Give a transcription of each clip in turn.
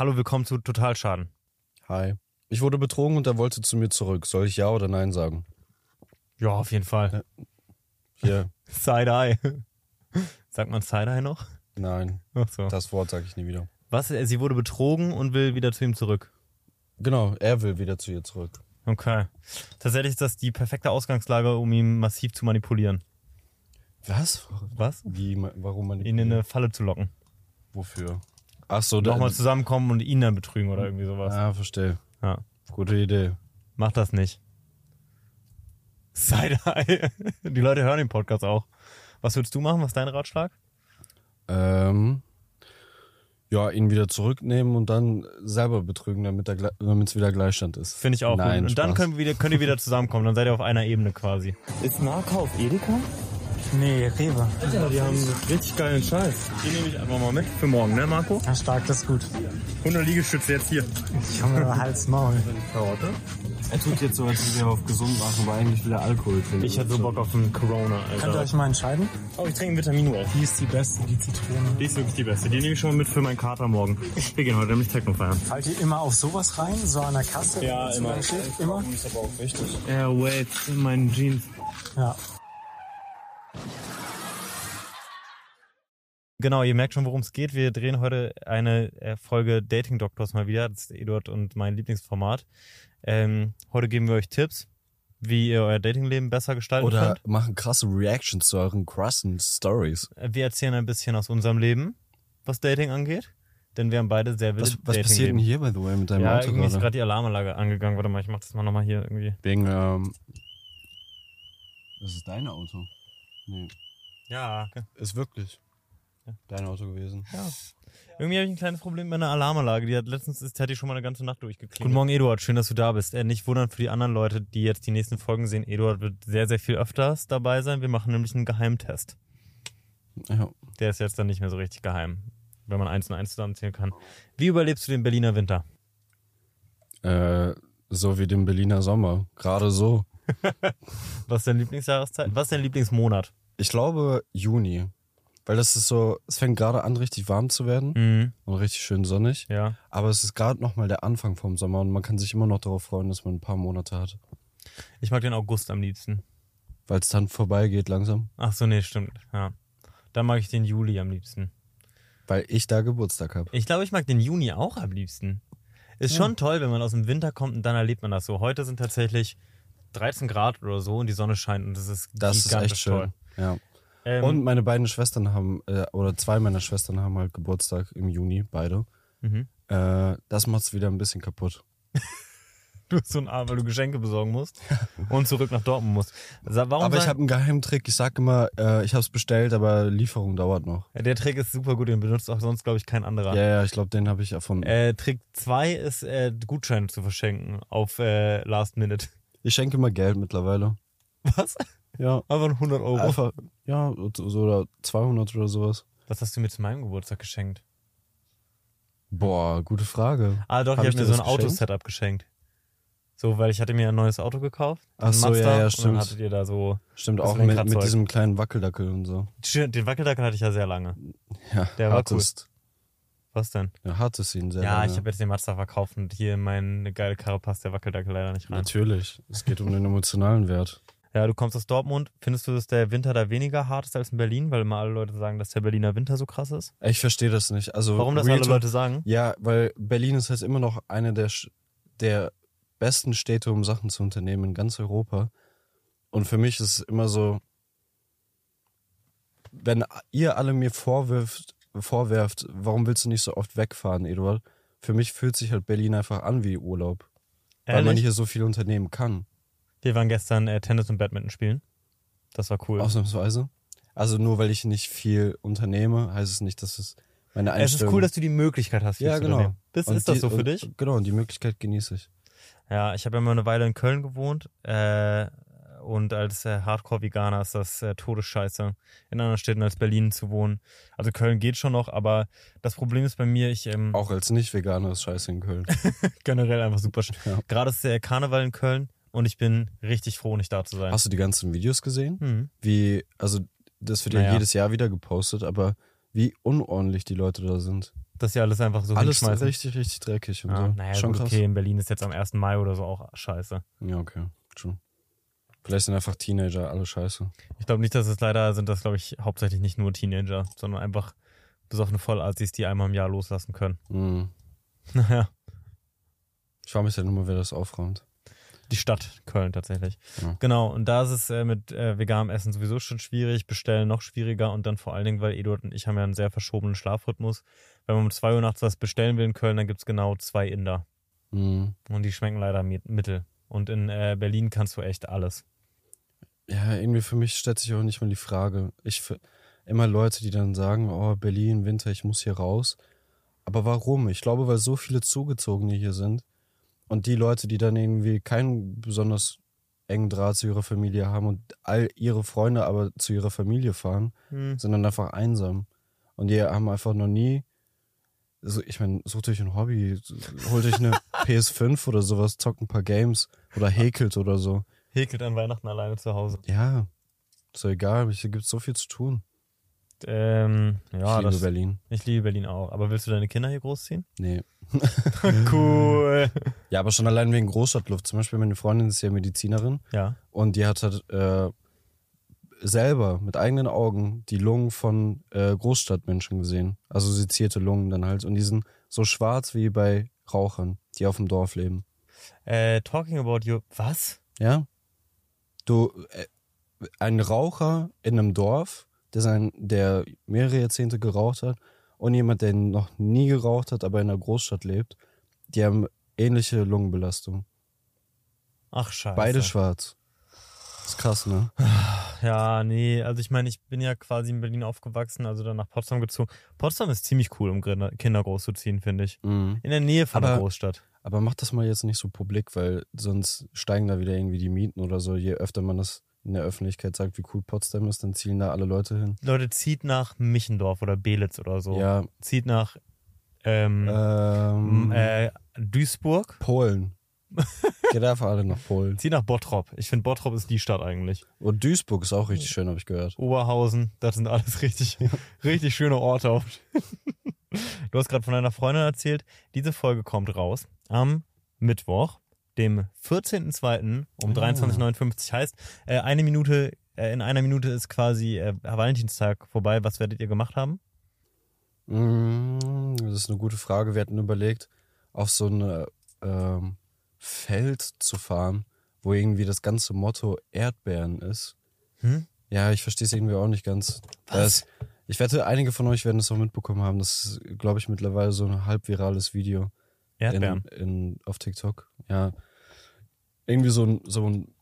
Hallo, willkommen zu Totalschaden. Hi. Ich wurde betrogen und er wollte zu mir zurück. Soll ich ja oder nein sagen? Ja, auf jeden Fall. Hier, Side-Eye. Sagt man Side-Eye noch? nein. Ach so. Das Wort sage ich nie wieder. Was? äh, Sie wurde betrogen und will wieder zu ihm zurück. Genau, er will wieder zu ihr zurück. Okay. Tatsächlich ist das die perfekte Ausgangslage, um ihn massiv zu manipulieren. Was? Was? Wie, warum man Ihn in eine Falle zu locken. Wofür? Ach so, Nochmal zusammenkommen und ihn dann betrügen oder irgendwie sowas. Ah, verstehe. Ja. Gute Idee. Mach das nicht. Side-Eye. Die Leute hören den Podcast auch. Was würdest du machen? Was ist dein Ratschlag? Ähm, ja, ihn wieder zurücknehmen und dann selber betrügen, damit es wieder Gleichstand ist. Finde ich auch Nein, gut. Und dann können, wir wieder, könnt ihr wieder zusammenkommen. Dann seid ihr auf einer Ebene quasi. Ist Nahkauf Edeka? Nee, Rewe. Ja, die haben richtig geilen Scheiß. Die nehme ich einfach mal mit für morgen, ne Marco? Ja, stark, das ist gut. 100 Liegestütze jetzt hier. Junge, Hals, Maul. Karotte? Er tut jetzt so, als würde er auf gesund machen, aber eigentlich will er Alkohol trinken. Ich hätte so Bock auf einen Corona, Könnt ihr Alter. euch mal entscheiden? Oh, ich trinke einen Vitamin Die ist die beste, die Zitrone. Die ist wirklich die beste. Die nehme ich schon mal mit für meinen Kater morgen. Wir gehen heute nämlich Techno feiern. Fallt ihr immer auf sowas rein? So an der Kasse? Ja, immer. Immer? ist aber auch wichtig. Ja, wait, in meinen Jeans. Ja. Genau, ihr merkt schon, worum es geht. Wir drehen heute eine äh, Folge Dating Doctors mal wieder. Das ist Eduard und mein Lieblingsformat. Ähm, heute geben wir euch Tipps, wie ihr euer Datingleben besser gestalten Oder könnt. machen krasse Reactions zu euren krassen Stories. Äh, Wir erzählen ein bisschen aus unserem Leben, was Dating angeht. Denn wir haben beide sehr wilde Was, was passiert denn hier, by the way, mit deinem Ja, Auto irgendwie ist gerade? gerade die Alarmanlage angegangen. Warte mal, ich mach das mal nochmal hier irgendwie. Wegen, ähm... Das ist dein Auto. Nee. Ja, okay. Ist wirklich dein Auto gewesen. Ja. Irgendwie habe ich ein kleines Problem mit einer Alarmanlage. Die hat letztens ist, hat die schon mal eine ganze Nacht durchgeklingelt. Guten Morgen, Eduard. Schön, dass du da bist. Äh, nicht wundern für die anderen Leute, die jetzt die nächsten Folgen sehen. Eduard wird sehr, sehr viel öfters dabei sein. Wir machen nämlich einen Geheimtest. Ja. Der ist jetzt dann nicht mehr so richtig geheim, wenn man eins und eins zusammenzählen kann. Wie überlebst du den Berliner Winter? Äh, so wie den Berliner Sommer. Gerade so. Was ist deine Lieblingsjahreszeit? Was ist dein Lieblingsmonat? Ich glaube Juni. Weil das ist so, es fängt gerade an, richtig warm zu werden Mhm. und richtig schön sonnig. Ja. Aber es ist gerade nochmal der Anfang vom Sommer und man kann sich immer noch darauf freuen, dass man ein paar Monate hat. Ich mag den August am liebsten. Weil es dann vorbeigeht langsam. Ach so, nee, stimmt. Ja. Dann mag ich den Juli am liebsten. Weil ich da Geburtstag habe. Ich glaube, ich mag den Juni auch am liebsten. Ist schon toll, wenn man aus dem Winter kommt und dann erlebt man das so. Heute sind tatsächlich 13 Grad oder so und die Sonne scheint und das ist Das ist echt schön. toll. Ja. Ähm, Und meine beiden Schwestern haben, äh, oder zwei meiner Schwestern haben halt Geburtstag im Juni, beide. Mhm. Äh, das macht's wieder ein bisschen kaputt. du bist so ein Arm, weil du Geschenke besorgen musst und zurück nach Dortmund musst. Warum aber ich habe einen Geheimtrick. Ich sag immer, äh, ich habe es bestellt, aber Lieferung dauert noch. Ja, der Trick ist super gut, den benutzt auch sonst, glaube ich, kein anderer. Ja, ja, ich glaube, den habe ich erfunden. Äh, Trick 2 ist, äh, Gutscheine zu verschenken auf äh, Last Minute. Ich schenke immer Geld mittlerweile. Was? Ja, Einfach 100 Euro. einfach, ja, so oder 200 oder sowas. Was hast du mir zu meinem Geburtstag geschenkt? Boah, gute Frage. Ah, doch, Hab ich habe mir so ein? Autosetup geschenkt. So, weil ich hatte mir ein neues Auto gekauft. Ach so, Mazda, ja, ja, Und stimmt. dann hattet ihr da so. Stimmt auch mit, mit diesem kleinen Wackeldackel und so. Den Wackeldackel hatte ich ja sehr lange. Ja, Der war hattest, Was denn? Ja, hattest ihn sehr ja, ich habe jetzt den Mazda verkauft und hier in meine geile Karre passt der Wackeldackel leider nicht rein. Natürlich. Es geht um den emotionalen Wert. Ja, du kommst aus Dortmund. Findest du, dass der Winter da weniger hart ist als in Berlin? Weil immer alle Leute sagen, dass der Berliner Winter so krass ist. Ich verstehe das nicht. Also Warum das alle Leute sagen? Ja, weil Berlin ist halt immer noch eine der, der besten Städte, um Sachen zu unternehmen in ganz Europa. Und für mich ist es immer so, wenn ihr alle mir vorwirft, vorwerft, warum willst du nicht so oft wegfahren, Eduard? Für mich fühlt sich halt Berlin einfach an wie Urlaub. Weil man Ehrlich? hier so viel unternehmen kann. Wir waren gestern äh, Tennis und Badminton spielen. Das war cool. Ausnahmsweise. Also nur weil ich nicht viel unternehme, heißt es nicht, dass es meine es Einstellung... ist cool, dass du die Möglichkeit hast, hier ja, zu genau. unternehmen. Das, Und ist das die- so für und, dich? Genau, und die Möglichkeit genieße ich. Ja, ich habe ja mal eine Weile in Köln gewohnt. Äh, und als äh, Hardcore-Veganer ist das äh, Todesscheiße, in anderen Städten als Berlin zu wohnen. Also Köln geht schon noch, aber das Problem ist bei mir, ich ähm, Auch als Nicht-Veganer ist scheiße in Köln. generell einfach super. Ja. Gerade ist der Karneval in Köln und ich bin richtig froh, nicht da zu sein. Hast du die ganzen Videos gesehen? Hm. Wie, also das wird ja Naja. jedes Jahr wieder gepostet, aber wie unordentlich die Leute da sind. Dass sie alles einfach so Alles richtig, richtig dreckig und Ja, so. naja, Schon gut, okay, in Berlin ist jetzt am 1. Mai oder so auch scheiße. Ja, okay. True. Vielleicht sind einfach Teenager alle scheiße. Ich glaube nicht, dass es leider sind, das glaube ich hauptsächlich nicht nur Teenager, sondern einfach besoffene Vollazis, die einmal im Jahr loslassen können. Mhm. Naja, Ich frage mich dann immer, wer das aufräumt. die Stadt Köln tatsächlich. Ja. Genau, und da ist es äh, mit äh, veganem Essen sowieso schon schwierig, bestellen noch schwieriger und dann vor allen Dingen, weil Eduard und ich haben ja einen sehr verschobenen Schlafrhythmus. Wenn man um 2 Uhr nachts was bestellen will in Köln, dann gibt es genau zwei Inder. Mhm. Und die schmecken leider mi- mittel. Und in äh, Berlin kannst du echt alles. Ja, irgendwie für mich stellt sich auch nicht mal die Frage. Ich immer Leute, die dann sagen, oh, Berlin, Winter, ich muss hier raus. Aber warum? Ich glaube, weil so viele Zugezogene hier sind. Und die Leute, die dann irgendwie keinen besonders engen Draht zu ihrer Familie haben und all ihre Freunde aber zu ihrer Familie fahren, sind dann einfach einsam. Und die haben einfach noch nie. Also ich meine, sucht euch ein Hobby, holt euch eine PS5 oder sowas, zockt ein paar Games oder häkelt oder so. Häkelt an Weihnachten alleine zu Hause. Ja, ist doch egal, hier gibt so viel zu tun. Ähm, ja, ich liebe das, Berlin. ich liebe Berlin auch. Aber willst du deine Kinder hier großziehen? Nee. cool. Ja, aber schon allein wegen Großstadtluft. Zum Beispiel meine Freundin ist ja Medizinerin Ja. und die hat halt äh, selber mit eigenen Augen die Lungen von äh, Großstadtmenschen gesehen. Also sezierte Lungen dann halt. Und die sind so schwarz wie bei Rauchern, die auf dem Dorf leben. Äh, talking about you. Was? Ja? Du, äh, ein Raucher in einem Dorf, der, sein, der mehrere Jahrzehnte geraucht hat, und jemand, der noch nie geraucht hat, aber in einer Großstadt lebt, die haben ähnliche Lungenbelastung. Ach, scheiße. Beide schwarz. ist krass, ne? Ja, nee, also ich meine, ich bin ja quasi in Berlin aufgewachsen, also dann nach Potsdam gezogen. Potsdam ist ziemlich cool, um Kinder großzuziehen, finde ich. Mhm. In der Nähe von der Aber- Großstadt. Aber mach das mal jetzt nicht so publik, weil sonst steigen da wieder irgendwie die Mieten oder so. Je öfter man das in der Öffentlichkeit sagt, wie cool Potsdam ist, dann zielen da alle Leute hin. Leute, zieht nach Michendorf oder Belitz oder so. Ja, Zieht nach ähm, ähm, äh, Duisburg. Polen. Geht einfach alle nach Polen. Zieht nach Bottrop. Ich finde, Bottrop ist die Stadt eigentlich. Und Duisburg ist auch richtig schön, habe ich gehört. Oberhausen, das sind alles richtig, richtig schöne Orte. Du hast gerade von deiner Freundin erzählt. Diese Folge kommt raus am Mittwoch, dem 14.02. um Ah. 23.59 heißt, äh, eine Minute, äh, in einer Minute ist quasi äh, Valentinstag vorbei. Was werdet ihr gemacht haben? Mm, Das ist eine gute Frage. Wir hatten überlegt, auf so ein ähm, Feld zu fahren, wo irgendwie das ganze Motto Erdbeeren ist. Hm? Ja, ich verstehe es irgendwie auch nicht ganz. Das, ich wette, einige von euch werden es auch mitbekommen haben. Das ist, glaube ich, mittlerweile so ein halb virales Video Erdbeeren. in, in, auf TikTok. Ja. Irgendwie so ein, so ein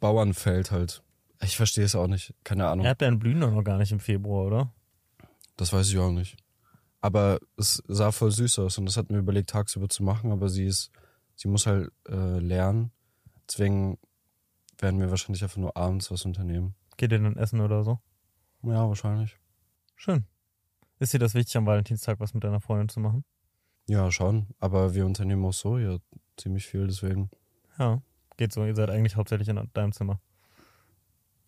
Bauernfeld halt. Ich verstehe es auch nicht. Keine Ahnung. Erdbeeren blühen doch noch gar nicht im Februar, oder? Das weiß ich auch nicht. Aber es sah voll süß aus und das hatten wir überlegt, tagsüber zu machen, aber sie ist, sie muss halt äh, lernen. Deswegen werden wir wahrscheinlich einfach nur abends was unternehmen. Geht ihr dann essen oder so? Ja, wahrscheinlich. Schön. Ist dir das wichtig, am Valentinstag was mit deiner Freundin zu machen? Ja, schon. Aber wir unternehmen auch so ja ziemlich viel, deswegen. Ja. Geht so. Ihr seid eigentlich hauptsächlich in deinem Zimmer.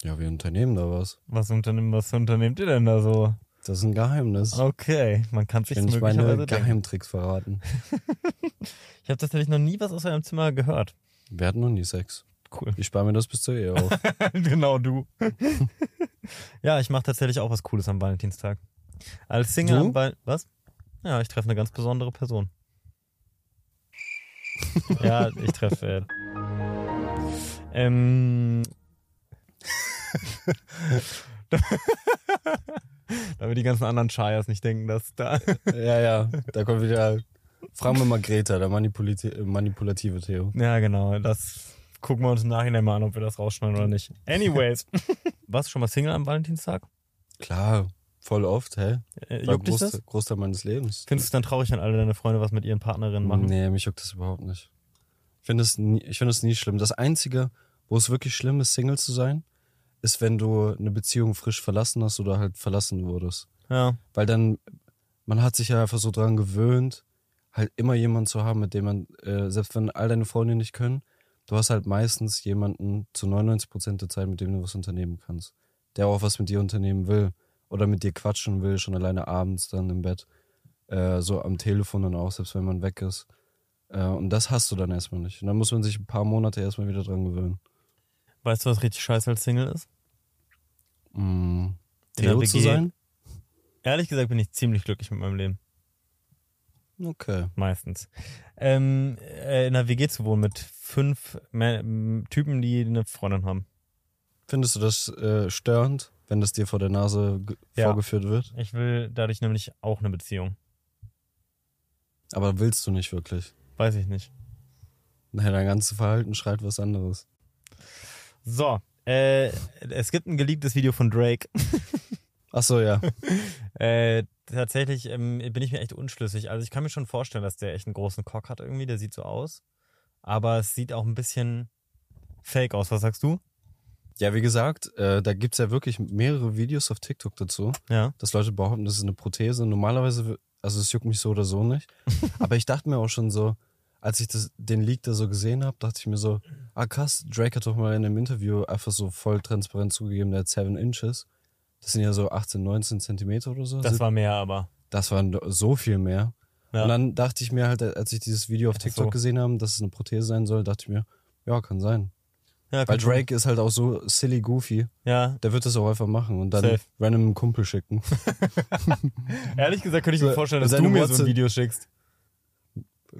Ja, wir unternehmen da was. Was, unternehm, was unternehmt ihr denn da so? Das ist ein Geheimnis. Okay, man kann ich sich nicht meine. Geheimtricks verraten. Ich habe tatsächlich noch nie was aus eurem Zimmer gehört. Wir hatten noch nie Sex. Cool. Ich spare mir das bis zur Ehe auf. genau du. ja, ich mache tatsächlich auch was Cooles am Valentinstag. Als Single Du? am Val Was? Ja, ich treffe eine ganz besondere Person. ja, ich treffe. Äh, ähm, Damit die ganzen anderen Shires nicht denken, dass da. ja, ja. Da kommt wieder. Fragen wir mal Greta, der manipulati manipulative Theo. Ja, genau. Das gucken wir uns im Nachhinein mal an, ob wir das rausschneiden oder nicht. Anyways. Warst du schon mal Single am Valentinstag? Klar, voll oft, hä? Äh, War juckt dich das? Großteil meines Lebens. Findest du es dann traurig, wenn alle deine Freunde was mit ihren Partnerinnen machen? Nee, mich juckt das überhaupt nicht. Ich finde es nie, ich finde es nie schlimm. Das Einzige, wo es wirklich schlimm ist, Single zu sein, ist, wenn du eine Beziehung frisch verlassen hast oder halt verlassen wurdest. Ja. Weil dann, man hat sich ja einfach so dran gewöhnt, halt immer jemanden zu haben, mit dem man, äh, selbst wenn all deine Freunde nicht können, du hast halt meistens jemanden zu 99% der Zeit, mit dem du was unternehmen kannst. Der auch was mit dir unternehmen will oder mit dir quatschen will, schon alleine abends dann im Bett. Äh, so am Telefon dann auch, selbst wenn man weg ist. Äh, und das hast du dann erstmal nicht. Und dann muss man sich ein paar Monate erstmal wieder dran gewöhnen. Weißt du, was richtig scheiße als Single ist? Der Theo zu sein? Ehrlich gesagt bin ich ziemlich glücklich mit meinem Leben. Okay. Meistens. Ähm, äh, in einer WG zu wohnen mit fünf Mä- Typen, die eine Freundin haben. Findest du das äh, störend, wenn das dir vor der Nase Ja. vorgeführt wird? Ich will dadurch nämlich auch eine Beziehung. Aber willst du nicht wirklich? Weiß ich nicht. Naja, dein ganzes Verhalten schreit was anderes. So, äh, es gibt ein geleaktes Video von Drake. Ach so, ja. Äh, tatsächlich ähm, bin ich mir echt unschlüssig. Also ich kann mir schon vorstellen, dass der echt einen großen Cock hat irgendwie. Der sieht so aus. Aber es sieht auch ein bisschen fake aus. Was sagst du? Ja, wie gesagt, äh, da gibt's ja wirklich mehrere Videos auf TikTok dazu, Ja. dass Leute behaupten, das ist eine Prothese. Normalerweise, also es juckt mich so oder so nicht. Aber ich dachte mir auch schon so, als ich das, den Leak da so gesehen habe, dachte ich mir so, ah krass, Drake hat doch mal in einem Interview einfach so voll transparent zugegeben, der hat 7 Inches. Das sind ja so 18, 19 Zentimeter oder so. Das war mehr, aber. das waren so viel mehr. Ja. Und dann dachte ich mir halt, als ich dieses Video auf TikTok so. gesehen habe, dass es eine Prothese sein soll, dachte ich mir, ja, kann sein. ja, Weil Drake ist halt auch so silly goofy. Ja. Der wird das auch einfach machen und dann Safe. random einen Kumpel schicken. Ehrlich gesagt könnte ich mir vorstellen, dass du mir so ein Video schickst.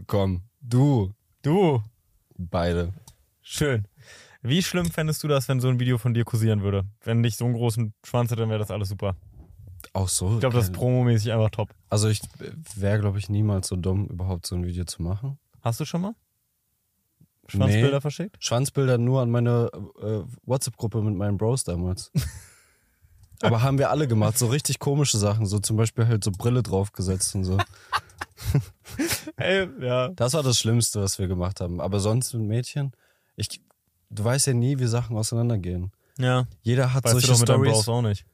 Komm, du, Du. beide. Schön. Wie schlimm fändest du das, wenn so ein Video von dir kursieren würde? Wenn nicht so einen großen Schwanz hätte, dann wäre das alles super. Auch so. Ich glaube, das ist promomäßig einfach top. also ich wäre, glaube ich, niemals so dumm, überhaupt so ein Video zu machen. Hast du schon mal? Schwanzbilder Nee. verschickt? Schwanzbilder nur an meine äh, WhatsApp-Gruppe mit meinen Bros damals. Aber haben wir alle gemacht, so richtig komische Sachen, so zum Beispiel halt so Brille draufgesetzt und so. Ey, ja. Das war das Schlimmste, was wir gemacht haben. Aber sonst mit Mädchen, ich, du weißt ja nie, wie Sachen auseinandergehen. Ja. Jeder hat Weißt du solche doch mit deinem Stories. Bros auch nicht.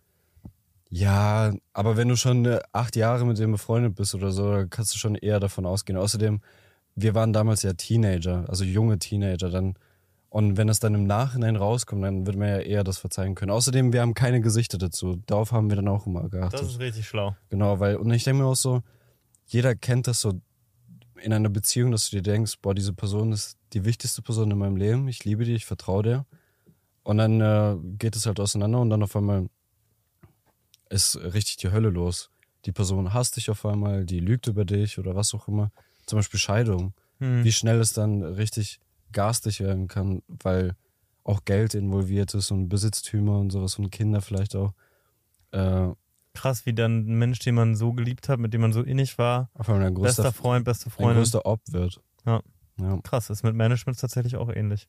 Ja, aber wenn du schon äh, acht Jahre mit dem befreundet bist oder so, dann kannst du schon eher davon ausgehen. Außerdem, wir waren damals ja Teenager, also junge Teenager dann. Und wenn es dann im Nachhinein rauskommt, dann wird man ja eher das verzeihen können. Außerdem, wir haben keine Gesichter dazu. Darauf haben wir dann auch immer geachtet. Das ist richtig schlau. Genau, weil, und ich denke mir auch so, jeder kennt das so in einer Beziehung, dass du dir denkst, boah, diese Person ist die wichtigste Person in meinem Leben, ich liebe die, ich vertraue dir. Und dann äh, geht es halt auseinander und dann auf einmal ist richtig die Hölle los. Die Person hasst dich auf einmal, die lügt über dich oder was auch immer. Zum Beispiel Scheidung. Hm. Wie schnell es dann richtig garstig werden kann, weil auch Geld involviert ist und Besitztümer und sowas und Kinder vielleicht auch. Äh, Krass, wie dann ein Mensch, den man so geliebt hat, mit dem man so innig war, ein größter bester Freund, beste ein Freundin. größter Ob wird. Ja. Ja. Krass, ist mit Management tatsächlich auch ähnlich.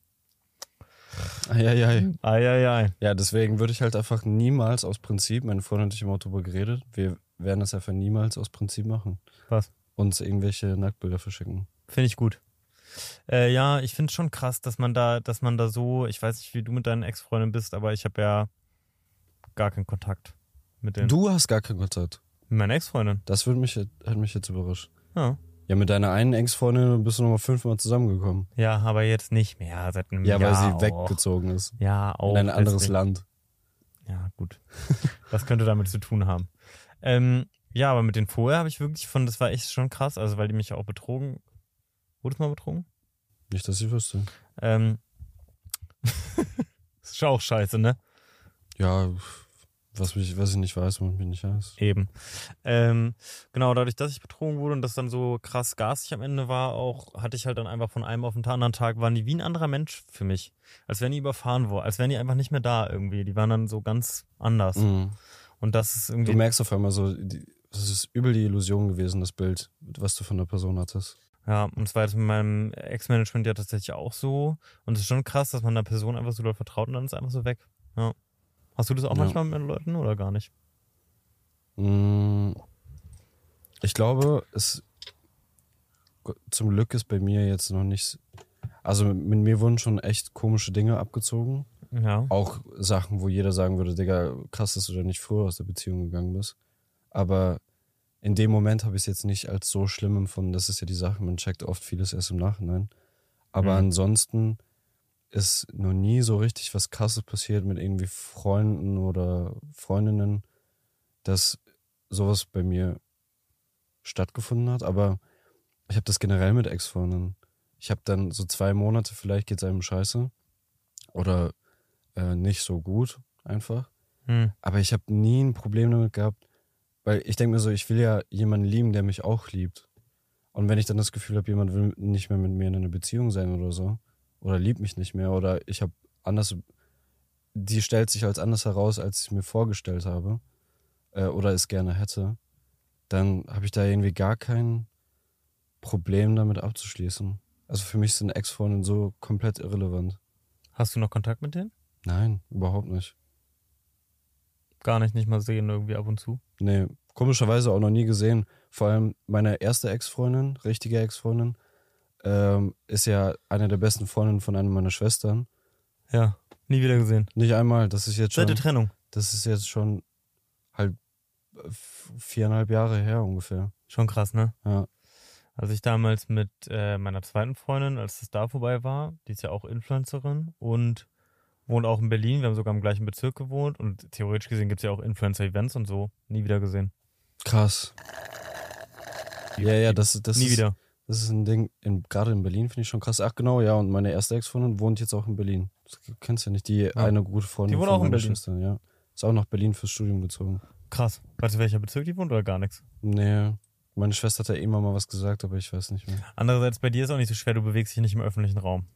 Eieiei. Eieiei. Ja, deswegen würde ich halt einfach niemals aus Prinzip, meine Freundin und ich haben auch drüber geredet, wir werden das einfach niemals aus Prinzip machen. Was? Uns irgendwelche Nacktbilder verschicken. Finde ich gut. Äh, ja, ich finde schon krass, dass man da, dass man da so, ich weiß nicht, wie du mit deinen Ex-Freundin bist, aber ich habe ja gar keinen Kontakt mit den. Du hast gar keinen Kontakt. Mit meiner Ex-Freundin. Das würde mich, hat mich jetzt überrascht. Ja. Ja, mit deiner einen Ex-Freundin bist du nochmal fünfmal zusammengekommen. Ja, aber jetzt nicht mehr, seit einem Ja, Jahr. weil sie auch. weggezogen ist. Ja, auch. in ein anderes deswegen. Land. Ja, gut. Das könnte damit zu tun haben. Ähm, ja, aber mit den vorher habe ich wirklich von, das war echt schon krass, also weil die mich ja auch betrogen. Wurdest du mal betrogen? Nicht, dass ich wüsste. Ähm. das ist auch scheiße, ne? Ja, was, mich, was ich nicht weiß, macht mich nicht heiß. Eben. Ähm, genau, dadurch, dass ich betrogen wurde und das dann so krass gasig am Ende war, auch hatte ich halt dann einfach von einem auf den anderen Tag, waren die wie ein anderer Mensch für mich. Als wären die überfahren worden, als wären die einfach nicht mehr da irgendwie. Die waren dann so ganz anders. Mhm. Und das ist Du irgendwie. merkst auf einmal so, das ist übel die Illusion gewesen, das Bild, was du von der Person hattest. Ja, und es war jetzt mit meinem Ex-Management ja tatsächlich auch so. Und es ist schon krass, dass man einer Person einfach so doll vertraut und dann ist es einfach so weg. Ja. Hast du das auch Ja. manchmal mit Leuten oder gar nicht? Mm, Ich glaube, es zum Glück ist bei mir jetzt noch nicht. Also mit, mit mir wurden schon echt komische Dinge abgezogen. Ja. Auch Sachen, wo jeder sagen würde, Digga, krass, dass du da nicht früher aus der Beziehung gegangen bist. Aber in dem Moment habe ich es jetzt nicht als so schlimm empfunden. Das ist ja die Sache, man checkt oft vieles erst im Nachhinein. Aber Mhm. ansonsten ist noch nie so richtig was krasses passiert mit irgendwie Freunden oder Freundinnen, dass sowas bei mir stattgefunden hat, aber ich habe das generell mit Ex-Freundinnen. Ich habe dann so zwei Monate, vielleicht geht's einem scheiße oder äh, nicht so gut einfach. Hm. Aber ich habe nie ein Problem damit gehabt, weil ich denke mir so, ich will ja jemanden lieben, der mich auch liebt. Und wenn ich dann das Gefühl habe, jemand will nicht mehr mit mir in einer Beziehung sein oder so, oder liebt mich nicht mehr, oder ich habe anders, die stellt sich als anders heraus, als ich mir vorgestellt habe, äh, oder es gerne hätte, dann habe ich da irgendwie gar kein Problem damit abzuschließen. Also für mich sind Ex-Freundinnen so komplett irrelevant. Hast du noch Kontakt mit denen? Nein, überhaupt nicht. Gar nicht, nicht mal sehen irgendwie ab und zu. Nee, komischerweise auch noch nie gesehen. Vor allem meine erste Ex-Freundin, richtige Ex-Freundin, ähm, ist ja eine der besten Freundinnen von einer meiner Schwestern. Ja, nie wieder gesehen. Nicht einmal, das ist jetzt Seit schon, der Trennung. das ist jetzt schon halt äh, viereinhalb Jahre her ungefähr. Schon krass, ne? Ja. Als ich damals mit äh, meiner zweiten Freundin, als es da vorbei war, die ist ja auch Influencerin und wohnt auch in Berlin. Wir haben sogar im gleichen Bezirk gewohnt und theoretisch gesehen gibt es ja auch Influencer-Events und so. Nie wieder gesehen. Krass. Ja, ja, das, das Nie ist, wieder. Das ist ein Ding, in, gerade in Berlin finde ich schon krass. Ach genau, ja, und meine erste Ex-Freundin wohnt jetzt auch in Berlin. Das kennst du ja nicht, die eine gute Freundin Die wohnt auch in Berlin. Schwester, ja. Ist auch nach Berlin fürs Studium gezogen. Krass. Weißt du, welcher Bezirk die wohnt oder gar nichts? Nee, meine Schwester hat ja immer mal was gesagt, aber ich weiß nicht mehr. Andererseits, bei dir ist auch nicht so schwer, du bewegst dich nicht im öffentlichen Raum.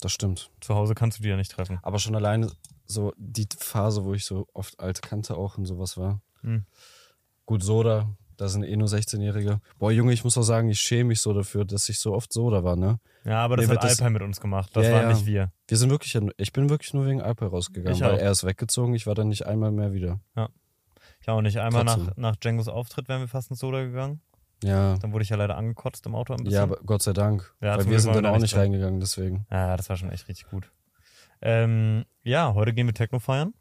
Das stimmt. Zu Hause kannst du die ja nicht treffen. Aber schon alleine so die Phase, wo ich so oft alte Kante auch und sowas war. Hm. Gut, Soda, da sind eh nur 16-Jährige. Boah, Junge, ich muss auch sagen, ich schäme mich so dafür, dass ich so oft Soda war, ne? Ja, aber das Nee, hat Alpine mit uns gemacht. Das Ja, waren ja. nicht wir. Wir sind wirklich, ich bin wirklich nur wegen Alper rausgegangen, Ich weil auch. er ist weggezogen, ich war dann nicht einmal mehr wieder. Ich auch nicht. Einmal nach, Trotzdem. nach Django's Auftritt wären wir fast ins Soda gegangen. Ja, Dann wurde ich ja leider angekotzt im Auto ein bisschen. ja, aber Gott sei Dank. Ja, weil wir sind dann da auch nicht reingegangen, deswegen. Ja, das war schon echt richtig gut. Ähm, ja, heute gehen wir Techno feiern.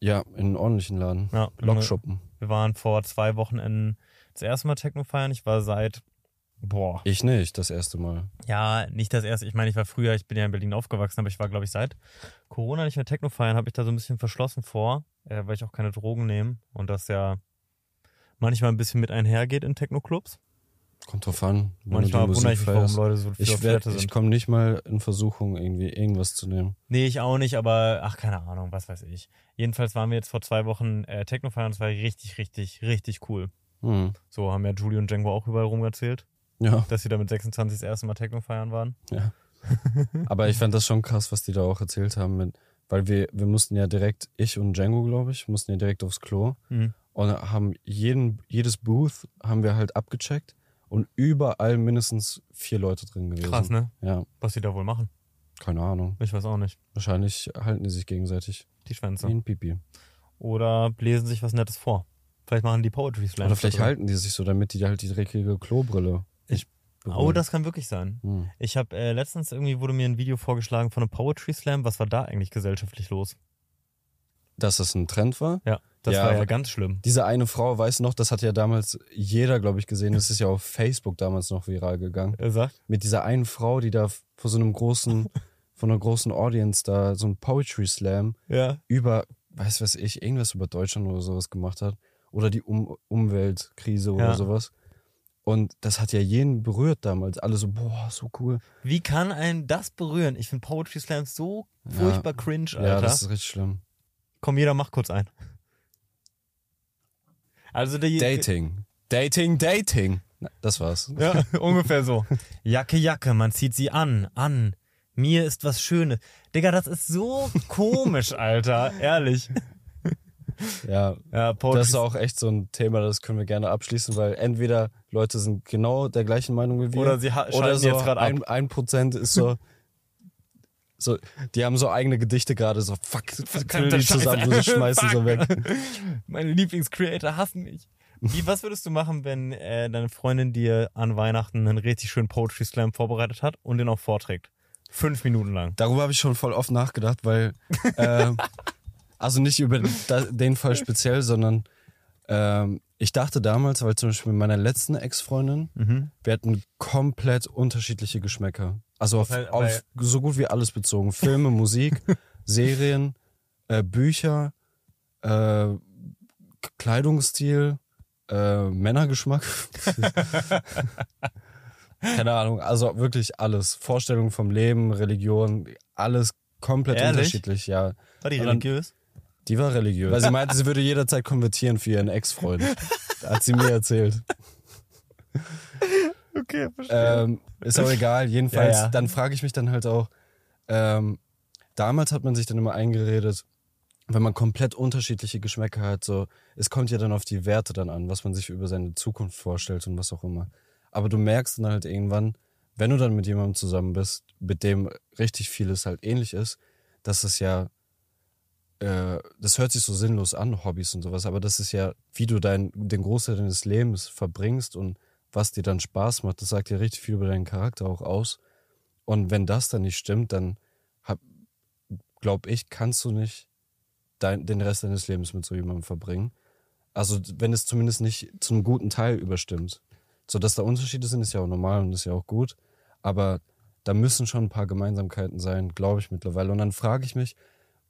Ja, in einen ordentlichen Laden. Ja, Lokschuppen. Wir waren vor zwei Wochenenden das erste Mal Techno feiern. Ich war seit, boah, Ich nicht, das erste Mal. ja, nicht das erste. Ich meine, ich war früher, ich bin ja in Berlin aufgewachsen, aber ich war, glaube ich, seit Corona nicht mehr Techno feiern, habe ich da so ein bisschen verschlossen vor, äh, weil ich auch keine Drogen nehme und das ja manchmal ein bisschen mit einhergeht in Techno-Clubs. Kommt drauf an. Manchmal wundere ich mich, warum. Leute so viel Ich, auf werd- Toilette ich sind. komme nicht mal in Versuchung, irgendwie irgendwas zu nehmen. Nee, ich auch nicht, aber ach, keine Ahnung, was weiß ich. Jedenfalls waren wir jetzt vor zwei Wochen äh, Techno feiern und es war richtig, richtig, richtig cool. Hm. So haben ja Julie und Django auch überall rum erzählt, Ja, dass sie da mit 26 das erste Mal Techno feiern waren. ja. Aber ich fand das schon krass, was die da auch erzählt haben. Mit, weil wir, wir mussten ja direkt, ich und Django, glaube ich, mussten ja direkt aufs Klo. Mhm. Und haben jeden, jedes Booth haben wir halt abgecheckt und überall mindestens vier Leute drin gewesen. Krass, ne? Ja, Was die da wohl machen. keine Ahnung. Ich weiß auch nicht. Wahrscheinlich halten die sich gegenseitig Die Schwänze. wie ein Pipi. Oder lesen sich was Nettes vor. Vielleicht machen die Poetry Slams. Oder vielleicht halten die sich so, damit die halt die dreckige Klobrille. Ich- Oh, das kann wirklich sein. Hm. Ich habe äh, letztens irgendwie wurde mir ein Video vorgeschlagen von einem Poetry Slam. Was war da eigentlich gesellschaftlich los? Dass das ein Trend war? Ja, das Ja, war ja ganz schlimm. Diese eine Frau, weiß noch, das hat ja damals jeder, glaube ich, gesehen. Das ist ja auf Facebook damals noch viral gegangen. Er sagt, Mit dieser einen Frau, die da vor so einem großen, von einer großen Audience da so ein Poetry Slam ja, über, weiß was ich, irgendwas über Deutschland oder sowas gemacht hat. Oder die um Umweltkrise oder Ja. sowas. Und das hat ja jeden berührt damals. Alle so, boah, so cool. Wie kann einen das berühren? Ich finde Poetry Slams so Ja. furchtbar cringe, Alter. Ja, das ist richtig schlimm. Komm, jeder mach kurz ein. Also die Dating. Dating, Dating. Das war's. Ja, ungefähr so. Jacke, Jacke, man zieht sie an, an. Mir ist was Schönes. Digga, das ist so komisch, Alter. Ehrlich. Ja, Ja, das ist auch echt so ein Thema, das können wir gerne abschließen, weil entweder Leute sind genau der gleichen Meinung wie wir. Oder sie oder so jetzt grad ab. ein, ein Prozent ist so, so, die haben so eigene Gedichte gerade, so fuck, knüllen die zusammen, so schmeißen so weg. Meine Lieblingscreator hassen mich. Wie, was würdest du machen, wenn äh, deine Freundin dir an Weihnachten einen richtig schönen Poetry Slam vorbereitet hat und den auch vorträgt? Fünf Minuten lang. Darüber habe ich schon voll oft nachgedacht, weil, äh, also nicht über den Fall speziell, sondern ähm, ich dachte damals, weil zum Beispiel mit meiner letzten Ex-Freundin, Mhm. wir hatten komplett unterschiedliche Geschmäcker. Also auf, Weil- auf weil- so gut wie alles bezogen. Filme, Musik, Serien, äh, Bücher, äh, Kleidungsstil, Äh, Männergeschmack. Keine Ahnung, also wirklich alles. Vorstellung vom Leben, Religion, alles komplett Ehrlich? unterschiedlich, ja. War die religiös? Die war religiös. Weil sie meinte, sie würde jederzeit konvertieren für ihren Ex-Freund. Hat sie mir erzählt. Okay, verstehe. Ähm, ist auch egal. Jedenfalls, Ja, ja. dann frage ich mich dann halt auch, ähm, damals hat man sich dann immer eingeredet, wenn man komplett unterschiedliche Geschmäcker hat, so, es kommt ja dann auf die Werte dann an, was man sich über seine Zukunft vorstellt und was auch immer. Aber du merkst dann halt irgendwann, wenn du dann mit jemandem zusammen bist, mit dem richtig vieles halt ähnlich ist, dass es ja, äh, das hört sich so sinnlos an, Hobbys und sowas, aber das ist ja, wie du dein, den Großteil deines Lebens verbringst und was dir dann Spaß macht, das sagt ja richtig viel über deinen Charakter auch aus. Und wenn das dann nicht stimmt, dann glaube ich, kannst du nicht dein, den Rest deines Lebens mit so jemandem verbringen. Also wenn es zumindest nicht zu einem guten Teil überstimmt. So dass da Unterschiede sind, ist ja auch normal und ist ja auch gut. Aber da müssen schon ein paar Gemeinsamkeiten sein, glaube ich mittlerweile. Und dann frage ich mich,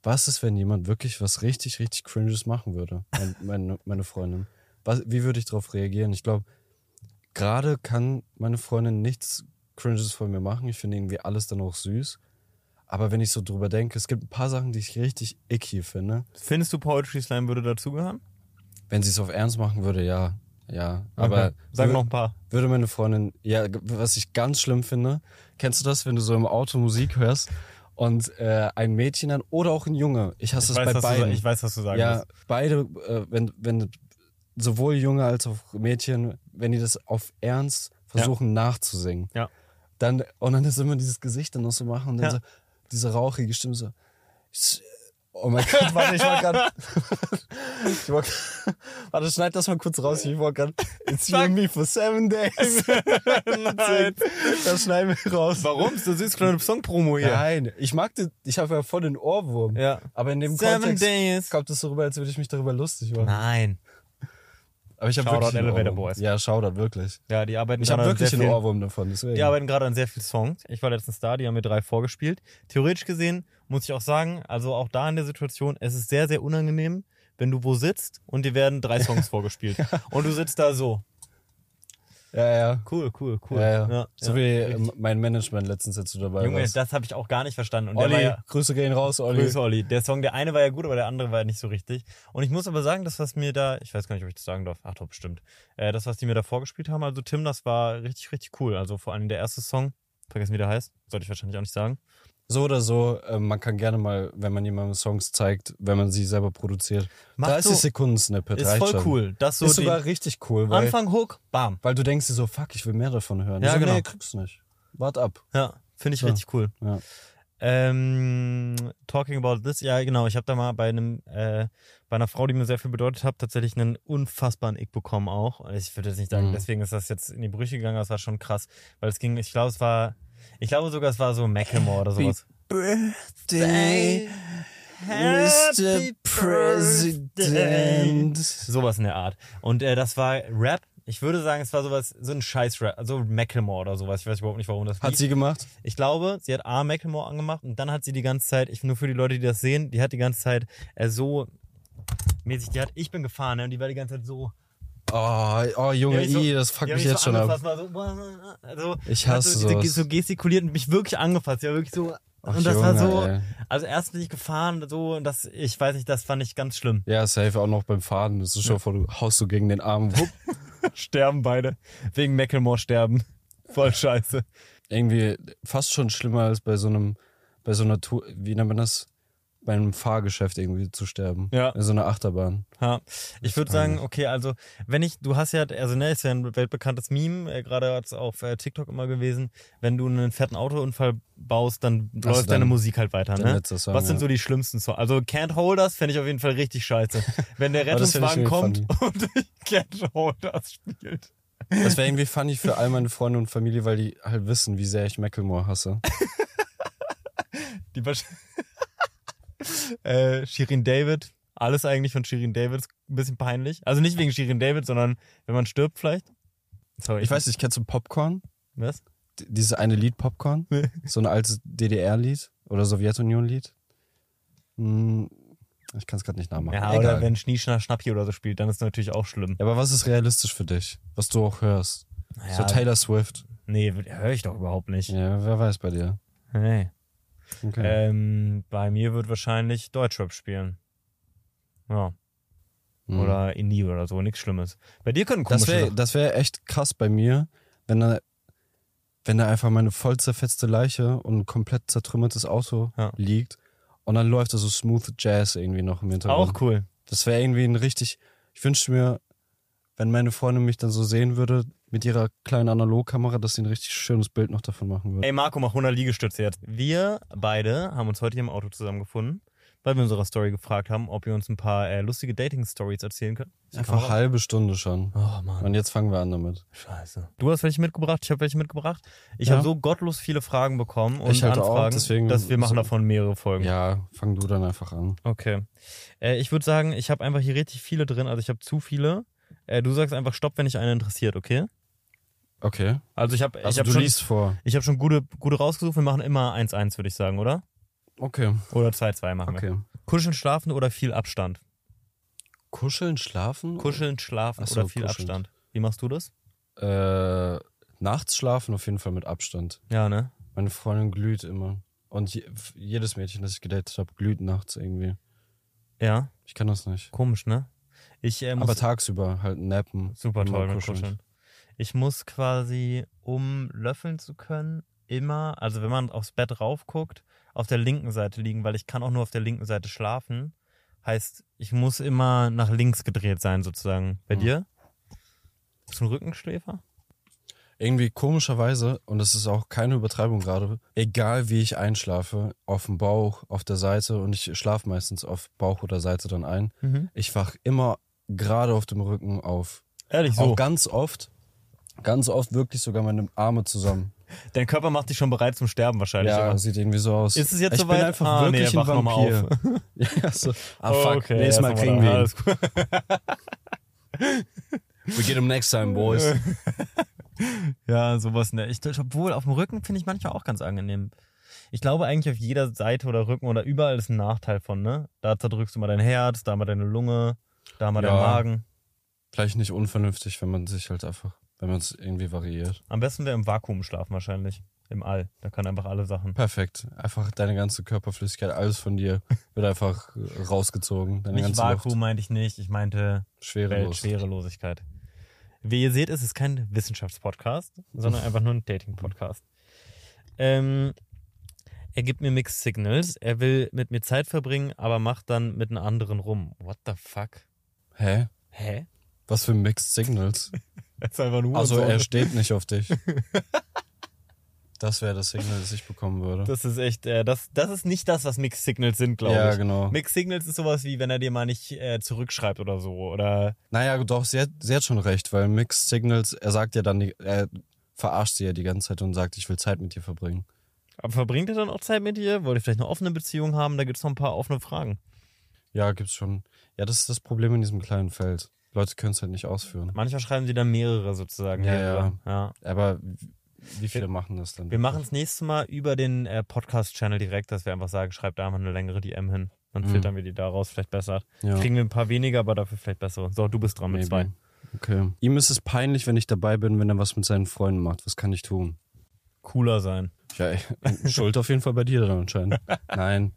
was ist, wenn jemand wirklich was richtig, richtig Cringes machen würde? Mein, meine, meine Freundin. Was, wie würde ich darauf reagieren? Ich glaube, gerade kann meine Freundin nichts Cringes von mir machen. Ich finde irgendwie alles dann auch süß. Aber wenn ich so drüber denke, es gibt ein paar Sachen, die ich richtig icky finde. Findest du Poetry Slam würde dazugehören? Wenn sie es auf Ernst machen würde, ja. Ja. Aber Okay. Sag noch ein paar. würde meine Freundin, ja, was ich ganz schlimm finde, kennst du das, wenn du so im Auto Musik hörst und äh, ein Mädchen dann oder auch ein Junge, ich hasse Ich das weiß, bei du, beiden. sa- ich weiß, was du sagen ja, willst. beide, äh, wenn, wenn sowohl Junge als auch Mädchen, wenn die das auf Ernst versuchen nachzusingen, Ja. dann, und dann ist immer dieses Gesicht dann noch so machen und dann Ja. so, diese rauchige Stimme so, oh mein Gott, warte, ich war ich war, warte, schneid das mal kurz raus, ich war grad, it's you and me for seven days. Nein. Das schneiden wir raus. Warum? Du siehst kleine Song-Promo hier. Nein, ich mag das, ich habe ja voll den Ohrwurm. Ja. Aber in dem Seven Kontext Days. kommt es so rüber, als würde ich mich darüber lustig machen. Nein. Aber ich habe wirklich einen Elevator Ohrwurm. Boys. Ja, Shoutout, wirklich. Ja, die arbeiten Ich habe gerade an wirklich sehr einen Ohrwurm davon. Deswegen. Die arbeiten gerade an sehr vielen Songs. Ich war letztens da, die haben mir drei vorgespielt. Theoretisch gesehen muss ich auch sagen, also auch da in der Situation, es ist sehr, sehr unangenehm, wenn du wo sitzt und dir werden drei Songs vorgespielt. Und du sitzt da so. Ja, ja. Cool, cool, cool. Ja, ja. so ja. wie ähm, mein Management letztens dazu dabei Junge, war. das habe ich auch gar nicht verstanden. Und der Olli, Grüße gehen raus, Olli. Grüße, Olli. Der Song, der eine war ja gut, aber der andere war ja nicht so richtig. Und ich muss aber sagen, das, was mir da, ich weiß gar nicht, ob ich das sagen darf, ach doch, bestimmt. Äh, das, was die mir da vorgespielt haben, also Tim, das war richtig, richtig cool. Also vor allem der erste Song, vergessen wie der heißt, sollte ich wahrscheinlich auch nicht sagen. So oder so, ähm, man kann gerne mal, wenn man jemandem Songs zeigt, wenn man sie selber produziert, Macht 30 so- Sekunden Snippet Ist reicht voll schon. cool. Das so ist sogar richtig cool, weil, Anfang Hook, bam. weil du denkst dir so, fuck, ich will mehr davon hören. Ja, so, genau. Nee, kriegst nicht. Wart ab. Ja, finde ich So. richtig cool. Ja. Ähm, talking about this, ja genau, ich habe da mal bei einem, äh, bei einer Frau, die mir sehr viel bedeutet hat, tatsächlich einen unfassbaren Ick bekommen auch. Ich würde jetzt nicht sagen, Mhm. deswegen ist das jetzt in die Brüche gegangen, das war schon krass, weil es ging, ich glaube, es war, ich glaube sogar, es war so Macklemore oder sowas. Birthday, Mr. President. Sowas in der Art. Und äh, das war Rap. Ich würde sagen, es war sowas, so ein Scheiß-Rap, also Macklemore oder sowas. Ich weiß überhaupt nicht, warum das Hat lief. sie gemacht? Ich glaube, sie hat A, Macklemore angemacht und dann hat sie die ganze Zeit, ich nur für die Leute, die das sehen, die hat die ganze Zeit äh, so mäßig, die hat, ich bin gefahren, ne, und die war die ganze Zeit so. Oh, oh Junge, mich i, das fuckt hat mich so jetzt schon ab. war so, also, Ich hasse so, so gestikuliert und mich wirklich angefasst, ja, wirklich so. Ach, und das war Junge, so, ey. also erst bin ich gefahren, so, und das, ich weiß nicht, das fand ich ganz schlimm. Ja, safe auch noch beim Faden. Das ist schon vor, du haust du gegen den Arm. Sterben beide. Wegen Macklemore sterben. Voll scheiße. Irgendwie fast schon schlimmer als bei so einem, bei so einer Tour, wie nennt man das? Bei einem Fahrgeschäft irgendwie zu sterben. Ja. In so einer Achterbahn. Ja, ich würde sagen, okay, also wenn ich, du hast ja, also ne, ist ja ein weltbekanntes Meme, äh, gerade als auf äh, TikTok immer gewesen, wenn du einen fetten Autounfall baust, dann Also läuft deine dann Musik halt weiter, ne? Song, Was sind ja. so die schlimmsten Songs? Also Can't Hold Us fände ich auf jeden Fall richtig scheiße. Wenn der Rettungswagen kommt und Can't Hold Us spielt. Das wäre irgendwie funny für all meine Freunde und Familie, weil die halt wissen, wie sehr ich Macklemore hasse. Die Wasch- äh, Shirin David, alles eigentlich von Shirin David, ist ein bisschen peinlich. Also nicht wegen Shirin David, sondern wenn man stirbt vielleicht. Sorry, Ich weiß nicht, kennst du Popcorn? Was? D- Dieses eine Lied Popcorn? So ein altes DDR-Lied oder Sowjetunion-Lied? Hm, Ich kann es gerade nicht nachmachen. Ja, Egal. oder wenn Schnieschner Schnappi oder so spielt, dann ist das natürlich auch schlimm. Ja, aber was ist realistisch für dich? Was du auch hörst? Naja, So Taylor Swift. Nee, höre ich doch überhaupt nicht. Ja, wer weiß bei dir. Nee. Okay. Ähm, bei mir wird wahrscheinlich Deutschrap spielen. Ja. Hm. Oder Indie oder so, nichts Schlimmes. Bei dir können Das komische wäre Sachen- das wär echt krass bei mir, wenn da, wenn da einfach meine voll zerfetzte Leiche und ein komplett zertrümmertes Auto Ja. liegt und dann läuft da so Smooth Jazz irgendwie noch im Hintergrund. Auch cool. Das wäre irgendwie ein richtig. Ich wünschte mir, wenn meine Freundin mich dann so sehen würde mit ihrer kleinen Analogkamera, dass sie ein richtig schönes Bild noch davon machen würde. Ey Marco, mach 100 Liegestütze jetzt. Wir beide haben uns heute hier im Auto zusammengefunden, weil wir unserer Story gefragt haben, ob wir uns ein paar äh, lustige Dating-Stories erzählen können. Die Einfach Kamera- halbe Stunde schon. Oh Mann. Und jetzt fangen wir an damit. Scheiße. Du hast welche mitgebracht, ich habe welche mitgebracht. Ich Ja. habe so gottlos viele Fragen bekommen und Ich halt auch, Anfragen, deswegen dass wir machen so- davon mehrere Folgen. Ja, fang du dann einfach an. Okay. Äh, ich würde sagen, ich habe einfach hier richtig viele drin, also ich habe zu viele. Äh, du sagst einfach Stopp, wenn dich eine interessiert, okay? Okay. Also ich habe ich Also hab du schon, liest vor. ich hab schon gute, gute rausgesucht. Wir machen immer 1-1, würde ich sagen, oder? Okay. Oder 2-2 machen wir. Okay. Kuscheln, schlafen oder viel Abstand? Kuscheln, schlafen? Kuscheln, schlafen so, oder viel kuscheln. Abstand? Wie machst du das? Äh, nachts schlafen auf jeden Fall mit Abstand. Ja, ne? Meine Freundin glüht immer. Und je, jedes Mädchen, das ich gedatet habe, glüht nachts irgendwie. Ja, Ich kann das nicht. komisch, ne? Ich äh, muss Aber tagsüber halt nappen. super toll mit kuscheln. Kuscheln. Ich muss quasi, um löffeln zu können, immer, also wenn man aufs Bett raufguckt, auf der linken Seite liegen, weil ich kann auch nur auf der linken Seite schlafen. Heißt, ich muss immer nach links gedreht sein, sozusagen. Bei Hm. dir? Bist du ein Rückenschläfer? Irgendwie komischerweise, und das ist auch keine Übertreibung gerade, egal wie ich einschlafe, auf dem Bauch, auf der Seite, und ich schlafe meistens auf Bauch oder Seite dann ein, Mhm. ich wach immer gerade auf dem Rücken auf. Ehrlich so. Auch ganz oft, ganz oft wirklich sogar meine Arme zusammen. Dein Körper macht dich schon bereit zum Sterben wahrscheinlich. Ja, immer. sieht irgendwie so aus. Ist es jetzt ich soweit? bin einfach Ah, nee, wirklich noch ein Vampir. auf. ja, so. Ah, fuck. Okay, Nächstes Mal kriegen wir ihn. Alles gut. We get him next time, boys. Ja, sowas ne. Ich, obwohl, auf dem Rücken finde ich manchmal auch ganz angenehm. Ich glaube eigentlich auf jeder Seite oder Rücken oder überall ist ein Nachteil von, ne? Da zerdrückst du mal dein Herz, da mal deine Lunge, da mal Ja. dein Magen. Vielleicht nicht unvernünftig, wenn man sich halt einfach, wenn man es irgendwie variiert. Am besten wäre im Vakuum schlafen wahrscheinlich. Im All. Da kann einfach alle Sachen. Perfekt. Einfach deine ganze Körperflüssigkeit, alles von dir wird einfach rausgezogen. Deine Nicht Vakuum Luft. meinte ich nicht, ich meinte Schwerelos. Weltschwerelosigkeit. Wie ihr seht, ist es kein Wissenschaftspodcast, sondern einfach nur ein Dating-Podcast. Ähm, er gibt mir Mixed Signals. Er will mit mir Zeit verbringen, aber macht dann mit einem anderen rum. What the fuck? Hä? Hä? Was für Mixed Signals? Das ist einfach nur Also so. er steht nicht auf dich. Das wäre das Signal, das ich bekommen würde. Das ist echt, äh, das, das ist nicht das, was Mixed Signals sind, glaube ja, ich. genau. Mixed Signals ist sowas wie, wenn er dir mal nicht äh, zurückschreibt oder so. Oder Naja, doch, sie hat, sie hat schon recht, weil Mixed Signals, er sagt ja dann, er verarscht sie ja die ganze Zeit und sagt, ich will Zeit mit dir verbringen. aber verbringt er dann auch Zeit mit dir? Wollt ihr vielleicht eine offene Beziehung haben? Da gibt es noch ein paar offene Fragen. Ja, gibt's schon. Ja, das ist das Problem in diesem kleinen Feld. Leute können es halt nicht ausführen. Manchmal schreiben sie dann mehrere sozusagen. Ja, mehrere. ja. Aber wie- viele machen das dann? Wir machen es nächstes Mal über den äh, Podcast-Channel direkt, dass wir einfach sagen, schreibt da mal eine längere DM hin. Dann Mhm. filtern wir die daraus vielleicht besser. ja. Kriegen wir ein paar weniger, aber dafür vielleicht bessere. So, du bist dran mit Maybe. zwei. Okay. Ihm ist es peinlich, wenn ich dabei bin, wenn er was mit seinen Freunden macht. Was kann ich tun? Cooler sein. Ja, ey, Schuld auf jeden Fall bei dir dann anscheinend. Nein.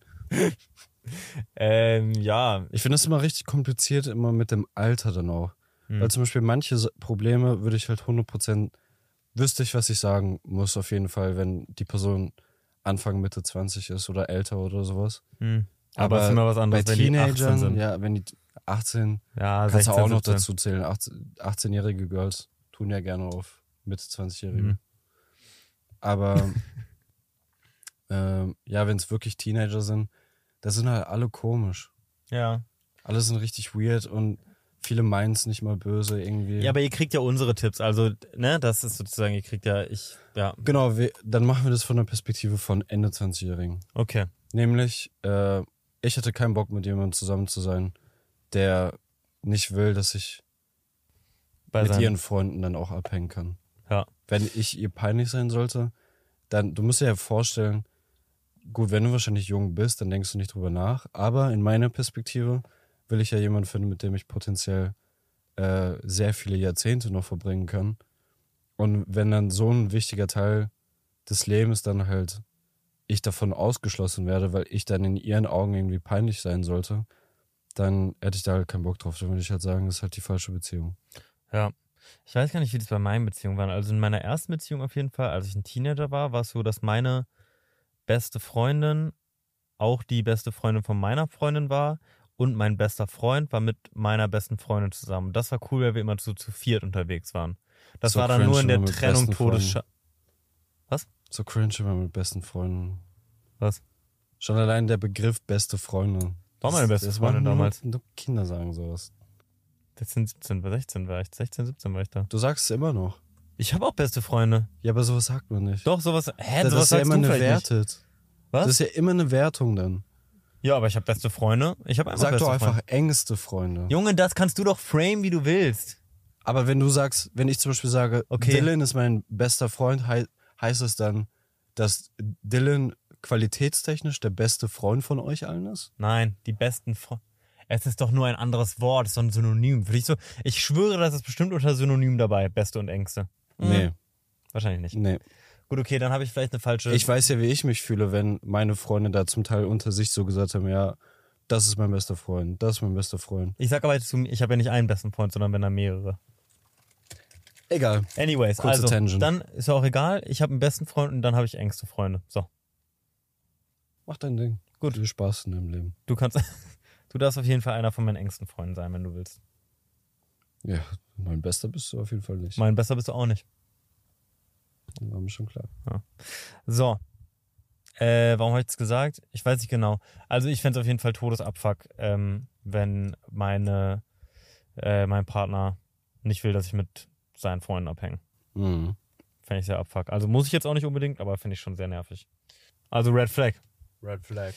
Ähm, ja. Ich finde es immer richtig kompliziert, immer mit dem Alter dann auch. Hm. Weil zum Beispiel manche Probleme würde ich halt 100% wüsste ich, was ich sagen muss, auf jeden Fall, wenn die Person Anfang, Mitte 20 ist oder älter oder sowas. Hm. Aber, Aber es ist immer was anderes, Bei wenn die 18 Teenagern, sind. ja, wenn die 18, Ja, kannst 16, du auch noch 17. dazu zählen. 18 18-jährige Girls tun ja gerne auf Mitte 20-Jährige. Mhm. Aber ähm, ja, wenn es wirklich Teenager sind, da sind halt alle komisch. Ja. Alle sind richtig weird und viele meinen es nicht mal böse irgendwie. Ja, aber ihr kriegt ja unsere Tipps. Also, ne, das ist sozusagen, ihr kriegt ja, ich, ja, genau, wir, dann machen wir das von der Perspektive von Ende 20-Jährigen. okay. Nämlich, äh, ich hatte keinen Bock mit jemandem zusammen zu sein, der nicht will, dass ich Bei mit seinen- ihren Freunden dann auch abhängen kann. Ja. Wenn ich ihr peinlich sein sollte, dann, du musst dir ja vorstellen, gut, wenn du wahrscheinlich jung bist, dann denkst du nicht drüber nach. Aber in meiner Perspektive will ich ja jemanden finden, mit dem ich potenziell äh, sehr viele Jahrzehnte noch verbringen kann. Und wenn dann so ein wichtiger Teil des Lebens dann halt ich davon ausgeschlossen werde, weil ich dann in ihren Augen irgendwie peinlich sein sollte, dann hätte ich da halt keinen Bock drauf. Dann würde ich halt sagen, das ist halt die falsche Beziehung. Ja. Ich weiß gar nicht, wie das bei meinen Beziehungen war. Also in meiner ersten Beziehung auf jeden Fall, als ich ein Teenager war, war es so, dass meine beste Freundin auch die beste Freundin von meiner Freundin war und mein bester Freund war mit meiner besten Freundin zusammen. Das war cool, weil wir immer so zu viert unterwegs waren. Das So war dann nur in der Trennung Todesschau. So cringe immer mit besten Freunden. Was? Schon allein der Begriff beste Freunde. War meine beste das Freundin machen nur- damals. Nur Kinder sagen sowas. 16, 17, 16 war ich. 16, 17 war ich da. Du sagst es immer noch. Ich habe auch beste Freunde. Ja, aber sowas sagt man nicht. Doch, sowas. Hä, das sowas ist ja immer du eine nicht. Wertet. Was? Das ist ja immer eine Wertung dann. Ja, aber ich habe beste Freunde. Ich habe einfach Sag beste doch einfach Freunde. engste Freunde. Junge, das kannst du doch frame, wie du willst. Aber wenn du sagst, wenn ich zum Beispiel sage, Okay. Dylan ist mein bester Freund, hei heißt es dann, dass Dylan qualitätstechnisch der beste Freund von euch allen ist? Nein, die besten Freunde. Es ist doch nur ein anderes Wort, es ist doch ein Synonym. Für dich so, ich schwöre, das ist bestimmt unter Synonym dabei, beste und engste. Nee, Wahrscheinlich nicht. nee. Gut, okay, dann habe ich vielleicht eine falsche. Ich weiß ja, wie ich mich fühle, wenn meine Freunde da zum Teil unter sich so gesagt haben, ja, das ist mein bester Freund, das ist mein bester Freund. ich sag aber jetzt zu mir, ich habe ja nicht einen besten Freund, sondern wenn da mehrere. Egal. Anyways, Kurze also, Tangent. dann ist ja auch egal, ich habe einen besten Freund und dann habe ich engste Freunde. So, Mach dein Ding. Gut. Viel Spaß in deinem Leben. du kannst, du darfst auf jeden Fall einer von meinen engsten Freunden sein, wenn du willst. Ja, mein Bester bist du auf jeden Fall nicht. Mein besser bist du auch nicht. War mir schon klar. So. Äh, warum habe ich das gesagt? Ich weiß nicht genau. Also ich fände es auf jeden Fall Todesabfuck, ähm, wenn meine, äh, mein Partner nicht will, dass ich mit seinen Freunden abhänge. Mhm. Fände ich sehr abfuck. Also muss ich jetzt auch nicht unbedingt, aber finde ich schon sehr nervig. Also Red Flag. Red Flag.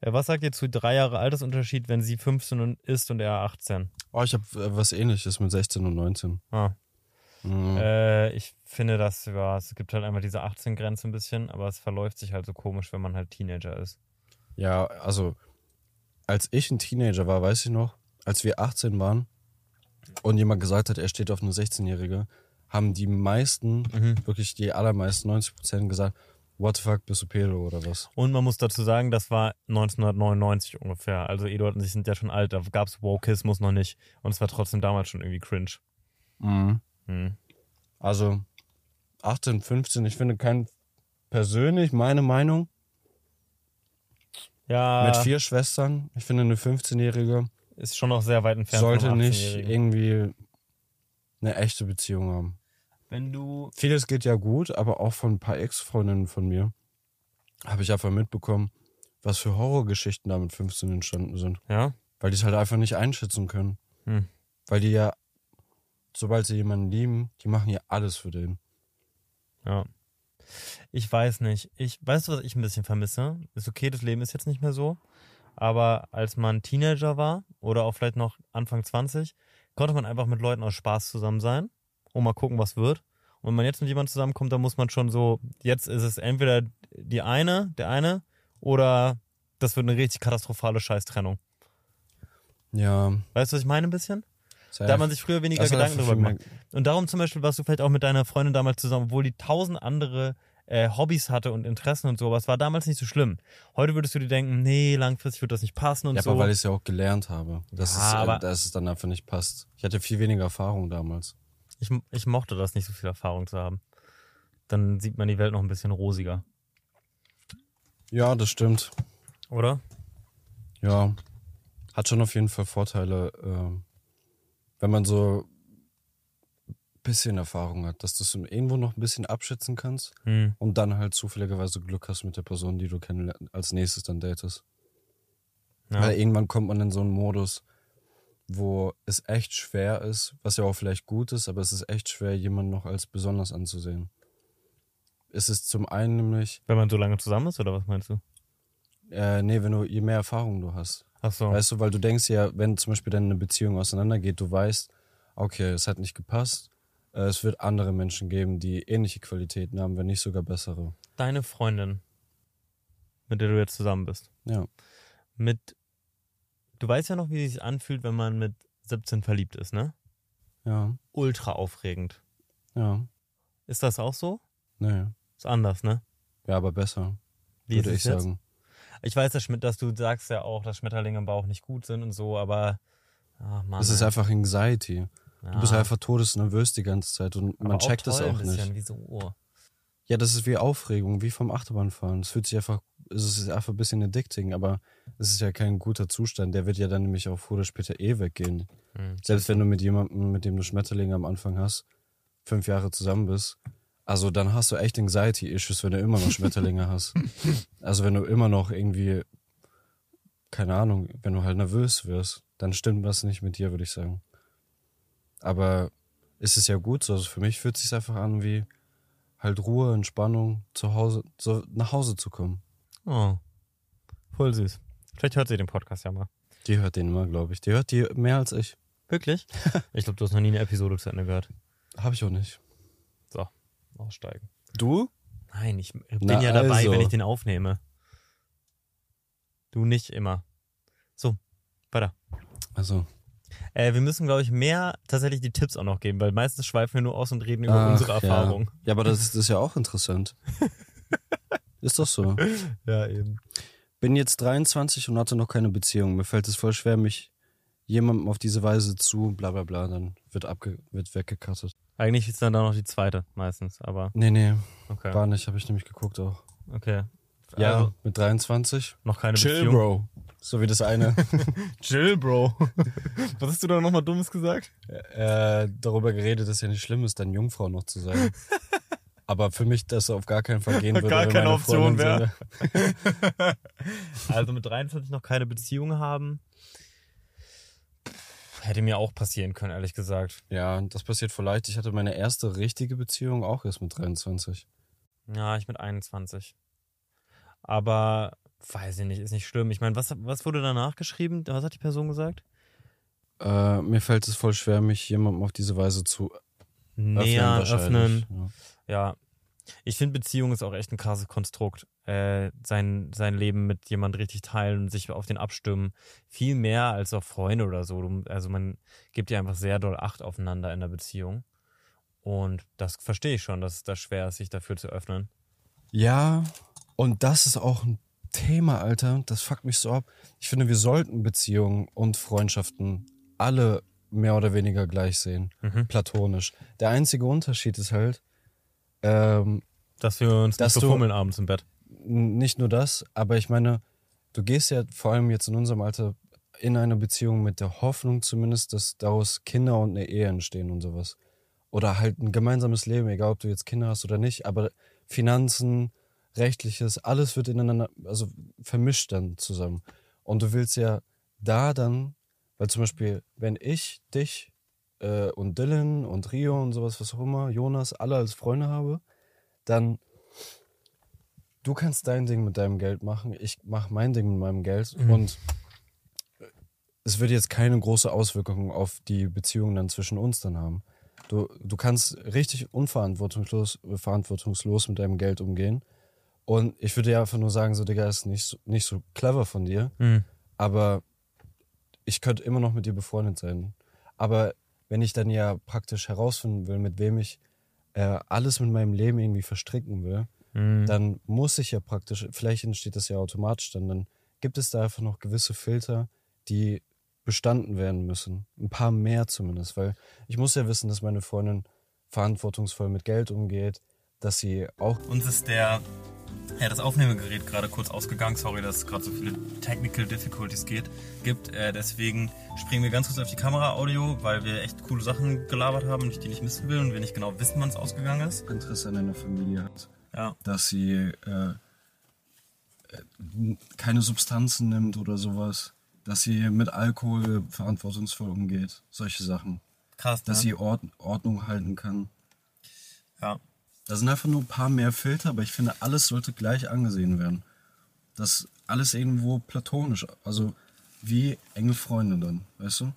Äh, was sagt ihr zu drei Jahre Altersunterschied, wenn sie 15 und ist und er 18? Oh, ich habe äh, was ähnliches mit 16 und 19. Ah. Mhm. Äh, ich finde das, ja, es gibt halt einmal diese 18-Grenze ein bisschen, aber es verläuft sich halt so komisch, wenn man halt Teenager ist. Ja, also als ich ein Teenager war, weiß ich noch, als wir 18 waren und jemand gesagt hat, er steht auf eine 16-Jährige, haben die meisten, Mhm. wirklich die allermeisten, 90 Prozent gesagt, what the fuck, bist du Pedo oder was? Und man muss dazu sagen, das war 1999 ungefähr. Also Eduard und ich sind ja schon alt, da gab es Wokeismus noch nicht. Und es war trotzdem damals schon irgendwie cringe. Mhm. Hm. Also 18, 15, ich finde kein persönlich, meine Meinung, Ja, mit vier Schwestern, ich finde eine 15-Jährige ist schon noch sehr weit entfernt sollte nicht 18-Jährigen. irgendwie eine echte Beziehung haben. Wenn du... Vieles geht ja gut, aber auch von ein paar Ex-Freundinnen von mir habe ich einfach mitbekommen, was für Horrorgeschichten da mit 15 entstanden sind. Ja? Weil die es halt einfach nicht einschätzen können. Hm. Weil die ja, sobald sie jemanden lieben, die machen ja alles für den. Ja. Ich weiß nicht. Ich weißt du, was ich ein bisschen vermisse? Ist okay, das Leben ist jetzt nicht mehr so. Aber als man Teenager war oder auch vielleicht noch Anfang 20, konnte man einfach mit Leuten aus Spaß zusammen sein und mal gucken, was wird. Und wenn man jetzt mit jemandem zusammenkommt, dann muss man schon so, jetzt ist es entweder die eine, der eine, oder das wird eine richtig katastrophale Scheißtrennung. Ja. Weißt du, was ich meine ein bisschen? safe. Da hat man sich früher weniger Das Gedanken drüber gemacht. Und darum zum Beispiel warst du vielleicht auch mit deiner Freundin damals zusammen, obwohl die tausend andere äh, Hobbys hatte und Interessen und so, aber es war damals nicht so schlimm. Heute würdest du dir denken, nee, langfristig wird das nicht passen und Ja, so. aber weil ich es ja auch gelernt habe. Dass, Ja, es, äh, dass es dann einfach nicht passt. Ich hatte viel weniger Erfahrung damals. Ich, ich mochte das nicht so viel Erfahrung zu haben. Dann sieht man die Welt noch ein bisschen rosiger. Ja, das stimmt. Oder? Ja. Hat schon auf jeden Fall Vorteile, ähm, wenn man so ein bisschen Erfahrung hat, dass du es irgendwo noch ein bisschen abschätzen kannst Hm. und dann halt zufälligerweise Glück hast mit der Person, die du als nächstes dann datest. Ja. Weil irgendwann kommt man in so einen Modus, wo es echt schwer ist, was ja auch vielleicht gut ist, aber es ist echt schwer, jemanden noch als besonders anzusehen. Es ist zum einen nämlich, Wenn man so lange zusammen ist, oder was meinst du? äh, nee, wenn du, je mehr Erfahrung du hast. Ach so. Weißt du, weil du denkst ja, wenn zum Beispiel dann eine Beziehung auseinandergeht, du weißt, okay, es hat nicht gepasst, äh, es wird andere Menschen geben, die ähnliche Qualitäten haben, wenn nicht sogar bessere. Deine Freundin mit der du jetzt zusammen bist. Ja. Mit, du weißt ja noch, wie es sich anfühlt, wenn man mit 17 verliebt ist, ne? Ja. Ultra aufregend. Ja. Ist das auch so? Nee. Ist anders, ne? Ja, aber besser, Wie würde ich es sagen. Ich weiß, dass, du sagst ja auch, dass Schmetterlinge im Bauch nicht gut sind und so, aber. Ach Mann, Es ist einfach Anxiety. Du bist Ja. einfach todesnervös die ganze Zeit und Aber man checkt das toll auch bisschen. nicht. Wieso? Ja, das ist wie Aufregung, wie vom Achterbahnfahren. Es fühlt sich einfach, es ist einfach ein bisschen addicting, aber es ist ja kein guter Zustand. Der wird ja dann nämlich auch früher oder später eh weggehen. Hm. Selbst wenn du mit jemandem, mit dem du Schmetterlinge am Anfang hast, fünf Jahre zusammen bist, also dann hast du echt Anxiety-Issues, wenn du immer noch Schmetterlinge hast. Also wenn du immer noch irgendwie, keine Ahnung, wenn du halt nervös wirst, dann stimmt was nicht mit dir, würde ich sagen. Aber ist es ja gut so. Also für mich fühlt es sich einfach an wie halt Ruhe, Entspannung, zu Hause, so nach Hause zu kommen. Oh. Voll süß. Vielleicht hört sie den Podcast ja mal. Die hört den immer, glaube ich. Die hört die mehr als ich. Wirklich? ich glaube, du hast noch nie eine Episode zu Ende gehört. Habe ich auch nicht. So, aussteigen. Du? Nein, ich bin Na ja dabei, also. wenn ich den aufnehme. Du nicht immer. So, weiter. Also. Äh, wir müssen, glaube ich, mehr tatsächlich die Tipps auch noch geben, weil meistens schweifen wir nur aus und reden über unsere Ach, Erfahrung. Ja. ja, aber das, das ist ja auch interessant. ist doch so. Ja, eben. Bin jetzt 23 und hatte noch keine Beziehung. Mir fällt es voll schwer, mich jemandem auf diese Weise zu, bla bla bla, dann wird, abge wird weggekattet. Eigentlich ist dann da noch die zweite meistens, aber Nee, nee, okay. war nicht, habe ich nämlich geguckt auch. Okay. Ja, Also, mit 23. noch keine Chill, Beziehung. Bro. So wie das eine. Chill, Bro. Was hast du da nochmal Dummes gesagt? äh, darüber geredet, dass ja nicht schlimm ist, dann Jungfrau noch zu sein. Aber für mich das auf gar keinen Fall gehen würde. Gar wenn keine Option wäre. so Also mit 23 noch keine Beziehung haben. Hätte mir auch passieren können, ehrlich gesagt. Ja, das passiert voll leicht. Ich hatte meine erste richtige Beziehung auch erst mit 23. Ja, ich mit 21. Aber weiß ich nicht, ist nicht schlimm. Ich meine, was, was wurde danach geschrieben? Was hat die Person gesagt? Äh, mir fällt es voll schwer, mich jemandem auf diese Weise zu. Näher öffnen. Ja. Ja. Ich finde, Beziehung ist auch echt ein krasses Konstrukt. Äh, sein, sein Leben mit jemand richtig teilen und sich auf den abstimmen. Viel mehr als auf Freunde oder so. Also man gibt ja einfach sehr doll Acht aufeinander in der Beziehung. Und das verstehe ich schon, dass es da schwer ist, sich dafür zu öffnen. Ja, und das ist auch ein Thema, Alter. Das fuckt mich so ab. Ich finde, wir sollten Beziehungen und Freundschaften alle mehr oder weniger gleich sehen. Mhm. Platonisch. Der einzige Unterschied ist halt, ähm, Dass wir uns Dass nicht du- befummeln abends im Bett. nicht nur das, aber ich meine, du gehst ja vor allem jetzt in unserem Alter in eine Beziehung mit der Hoffnung zumindest, dass daraus Kinder und eine Ehe entstehen und sowas. Oder halt ein gemeinsames Leben, egal ob du jetzt Kinder hast oder nicht, aber Finanzen, rechtliches, alles wird ineinander, also vermischt dann zusammen. Und du willst ja da dann, weil zum Beispiel, wenn ich dich äh, und Dylan und Rio und sowas, was auch immer, Jonas, alle als Freunde habe, dann du kannst dein Ding mit deinem Geld machen, ich mache mein Ding mit meinem Geld Mhm. und es wird jetzt keine große Auswirkung auf die Beziehungen dann zwischen uns dann haben. Du, du kannst richtig unverantwortungslos verantwortungslos mit deinem Geld umgehen. Und ich würde dir einfach nur sagen, so, Digga, ist nicht so, nicht so clever von dir, Mhm. aber ich könnte immer noch mit dir befreundet sein. Aber wenn ich dann ja praktisch herausfinden will, mit wem ich äh, alles mit meinem Leben irgendwie verstricken will, Mhm. dann muss ich ja praktisch, vielleicht entsteht das ja automatisch dann, dann gibt es da einfach noch gewisse Filter, die bestanden werden müssen. Ein paar mehr zumindest, weil ich muss ja wissen, dass meine Freundin verantwortungsvoll mit Geld umgeht, dass sie auch Uns ist der, ja, das Aufnahmegerät gerade kurz ausgegangen. Sorry, dass es gerade so viele Technical Difficulties geht, gibt. Äh, deswegen springen wir ganz kurz auf die Kamera-Audio, weil wir echt coole Sachen gelabert haben und ich die nicht missen will und wir nicht genau wissen, wann es ausgegangen ist. Interesse an einer Familie hat. Ja. dass sie äh, äh, keine Substanzen nimmt oder sowas, dass sie mit Alkohol verantwortungsvoll umgeht, solche Sachen, Krass, dass ne? sie Ord Ordnung halten kann. Ja. Da sind einfach nur ein paar mehr Filter, aber ich finde, alles sollte gleich angesehen werden. Das alles irgendwo platonisch, also wie enge Freunde dann, weißt du?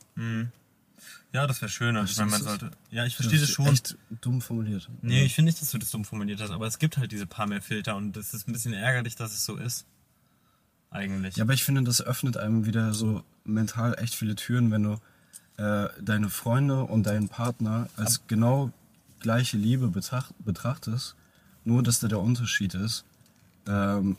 Ja, das wäre schön. Ich meine, man sollte. Ja, ich verstehe das schon. Echt dumm formuliert. Nee, ich finde nicht, dass du das dumm formuliert hast, aber es gibt halt diese paar mehr Filter und es ist ein bisschen ärgerlich, dass es so ist. eigentlich. Ja, aber ich finde, das öffnet einem wieder so mental echt viele Türen, wenn du äh, deine Freunde und deinen Partner als genau gleiche Liebe betracht, betrachtest. Nur, dass da der Unterschied ist, ähm,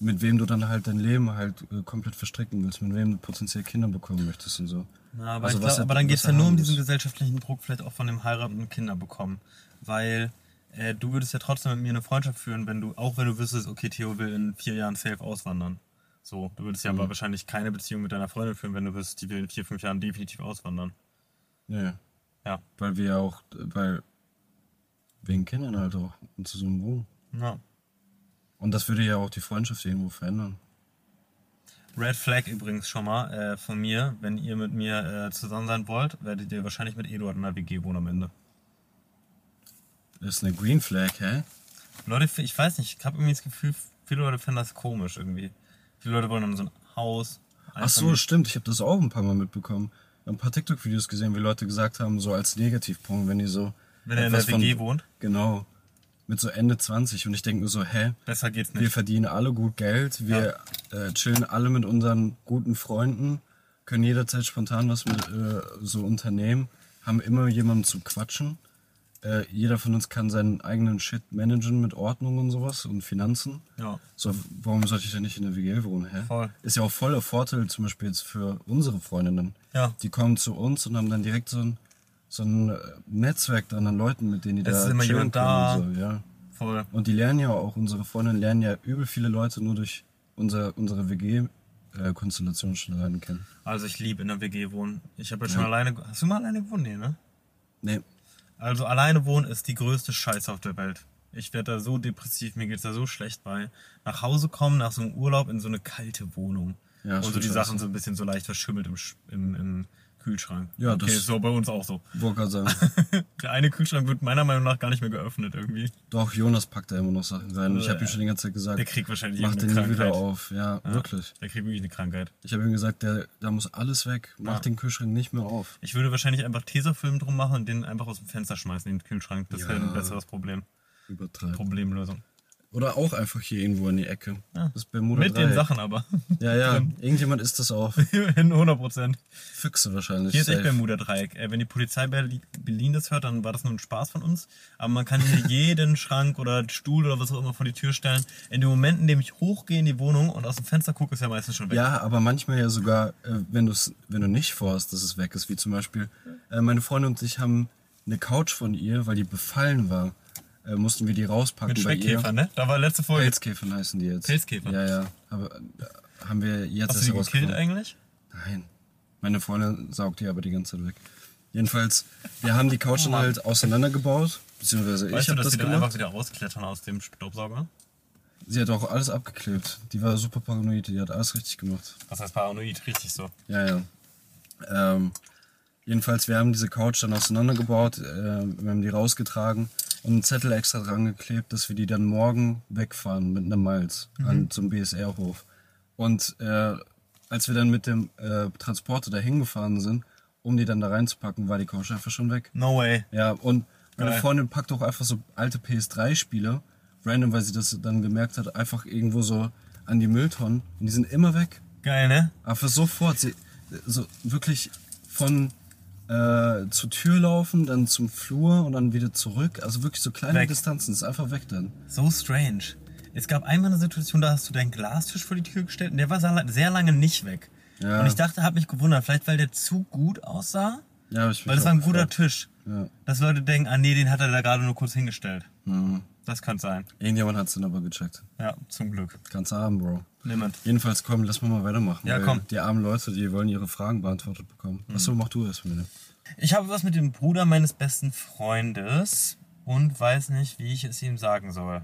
mit wem du dann halt dein Leben halt äh, komplett verstricken willst, mit wem du potenziell Kinder bekommen möchtest und so. Ja, aber, Also glaub, er- aber dann geht es ja nur um diesen gesellschaftlichen Druck, vielleicht auch von dem Heiraten und Kinder bekommen. Weil äh, du würdest ja trotzdem mit mir eine Freundschaft führen, wenn du, auch wenn du wüsstest, okay, Theo will in vier Jahren safe auswandern. So, du würdest ja Mhm. aber wahrscheinlich keine Beziehung mit deiner Freundin führen, wenn du wüsstest, die will in vier, fünf Jahren definitiv auswandern. Ja, ja. Ja. Weil wir ja auch, weil wegen Kindern halt auch und zusammen wohnen. Ja. Und das würde ja auch die Freundschaft irgendwo verändern. Red Flag übrigens schon mal äh, von mir. Wenn ihr mit mir äh, zusammen sein wollt, werdet ihr wahrscheinlich mit Eduard in einer WG wohnen am Ende. Das ist eine Green Flag, hä? Leute, ich weiß nicht, ich habe irgendwie das Gefühl, viele Leute finden das komisch irgendwie. Viele Leute wollen dann so ein Haus. Ach so, stimmt. Ich habe das auch ein paar Mal mitbekommen. Ein paar TikTok-Videos gesehen, wie Leute gesagt haben, so als Negativpunkt, wenn die so. Wenn er in der etwas von- WG wohnt, Genau. Mit so Ende 20. Und ich denke mir so, hä? besser geht's Wir nicht. verdienen alle gut Geld. Wir äh, chillen alle mit unseren guten Freunden. Können jederzeit spontan was mit äh, so unternehmen. Haben immer jemanden zu quatschen. Äh, jeder von uns kann seinen eigenen Shit managen mit Ordnung und sowas und Finanzen. Ja. So, warum sollte ich denn nicht in der WG wohnen, hä? Voll. Ist ja auch voller Vorteil zum Beispiel jetzt für unsere Freundinnen. Ja. Die kommen zu uns und haben dann direkt so ein, so ein äh, Netzwerk an Leuten, mit denen die Es da ist immer jemand da. und So, ja. Voll. Und die lernen ja auch, unsere Freundinnen lernen ja übel viele Leute nur durch unser, unsere WG-Konstellation schon alleine kennen. Also ich liebe in der WG wohnen. Ich habe ja schon alleine. Hast du mal alleine gewohnt? Nee, ne? Nee, Also alleine wohnen ist die größte Scheiße auf der Welt. Ich werde da so depressiv, mir geht's da so schlecht bei. Nach Hause kommen, nach so einem Urlaub in so eine kalte Wohnung. Ja, und so die. Sachen so ein bisschen so leicht verschimmelt im, im, im Kühlschrank. Ja, okay, das- ist so bei uns auch so. gerade sagen. Der eine Kühlschrank wird meiner Meinung nach gar nicht mehr geöffnet irgendwie. Doch, Jonas packt da immer noch Sachen rein. Und ich habe ihm schon die ganze Zeit gesagt, Der kriegt wahrscheinlich mach den nie wieder auf. Ja, wirklich. Der kriegt wirklich eine Krankheit. Ich habe ihm gesagt, der, da muss alles weg. Mach Ja. den Kühlschrank nicht mehr auf. Ich würde wahrscheinlich einfach Tesafilm drum machen und den einfach aus dem Fenster schmeißen in den Kühlschrank. Das Ja. wäre ein besseres Problem. Übertreiben. Problemlösung. Oder auch einfach hier irgendwo in die Ecke. Ja. Das Bermuda Mit den Dreieck. Sachen aber. Ja, ja. Irgendjemand isst das. In 100 Prozent. Füchse wahrscheinlich. Hier ist echt safe. Bermuda-Dreieck. Äh, wenn die Polizei Berlin, das hört, dann war das nur ein Spaß von uns. Aber man kann hier jeden Schrank oder Stuhl oder was auch immer vor die Tür stellen. In dem Moment, in dem ich hochgehe in die Wohnung und aus dem Fenster gucke, ist ja meistens schon weg. Ja, aber manchmal ja sogar, äh, wenn, du's, wenn du nicht vorhast, dass es weg ist. Wie zum Beispiel, äh, meine Freundin und ich haben eine Couch von ihr, weil die befallen war. Äh, mussten wir die rauspacken Mit ihr. ne? Da war letzte Folge. Pelzkäfern heißen die jetzt. Pelzkäfer? Ja, ja. Aber, äh, haben wir jetzt Hast du die gekillt eigentlich? Nein. Meine Freundin saugt die aber die ganze Zeit weg. Jedenfalls, wir haben die Couch dann halt auseinandergebaut. Beziehungsweise Oh Weißt ich du, habe dass das die dann einfach wieder rausklettern aus dem Staubsauger? Sie hat auch alles abgeklebt. Die war super paranoid, die hat alles richtig gemacht. Was heißt paranoid? Richtig so. Ja, ja. Ähm, jedenfalls, wir haben diese Couch dann auseinandergebaut, äh, wir haben die rausgetragen und einen Zettel extra dran geklebt, dass wir die dann morgen wegfahren mit einem Malz an, zum BSR-Hof. Und äh, als wir dann mit dem äh, Transporter dahin gefahren sind, um die dann da reinzupacken, war die Couch einfach schon weg. No way. Ja, und meine Geil. Freundin packt auch einfach so alte PS3-Spiele, random, weil sie das dann gemerkt hat, einfach irgendwo so an die Mülltonnen und die sind immer weg. Geil, ne? Aber sofort, sie, so wirklich von äh, zur Tür laufen, dann zum Flur und dann wieder zurück. Also wirklich so kleine Weg. Distanzen, ist einfach weg dann. So strange. Es gab einmal eine Situation, da hast du deinen Glastisch vor die Tür gestellt und der war sehr lange nicht weg. Ja. Und ich dachte, hab mich gewundert, vielleicht weil der zu gut aussah, Ja, ich weil das war ein guter gefragt. Tisch. Ja. Dass Leute denken, ah nee, den hat er da gerade nur kurz hingestellt. Mhm. Das könnte sein. Irgendjemand hat's dann aber gecheckt. Ja, zum Glück. Kannst du haben, Bro. Niemand. Jedenfalls, komm, lass mal mal weitermachen. Ja, komm. Die armen Leute, die wollen ihre Fragen beantwortet bekommen. Achso, mach du es mir. Ich habe was mit dem Bruder meines besten Freundes und weiß nicht, wie ich es ihm sagen soll.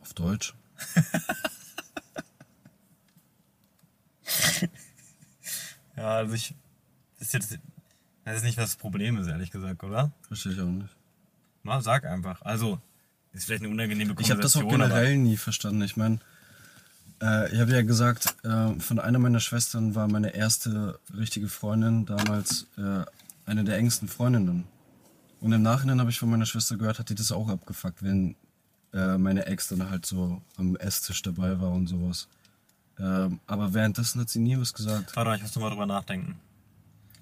Auf Deutsch. Ja, also ich. Das ist jetzt. Das ist nicht, was das Problem ist, ehrlich gesagt, oder? Verstehe ich auch nicht. Na, sag einfach. Also, ist vielleicht eine unangenehme Ich habe das auch Konversation, generell nie verstanden. Ich meine, äh, ich habe ja gesagt, äh, von einer meiner Schwestern war meine erste richtige Freundin damals äh, eine der engsten Freundinnen. Und im Nachhinein habe ich von meiner Schwester gehört, hat die das auch abgefuckt, wenn äh, meine Ex dann halt so am Esstisch dabei war und sowas. Ähm, aber währenddessen hat sie nie was gesagt. Warte mal, ich muss noch mal drüber nachdenken.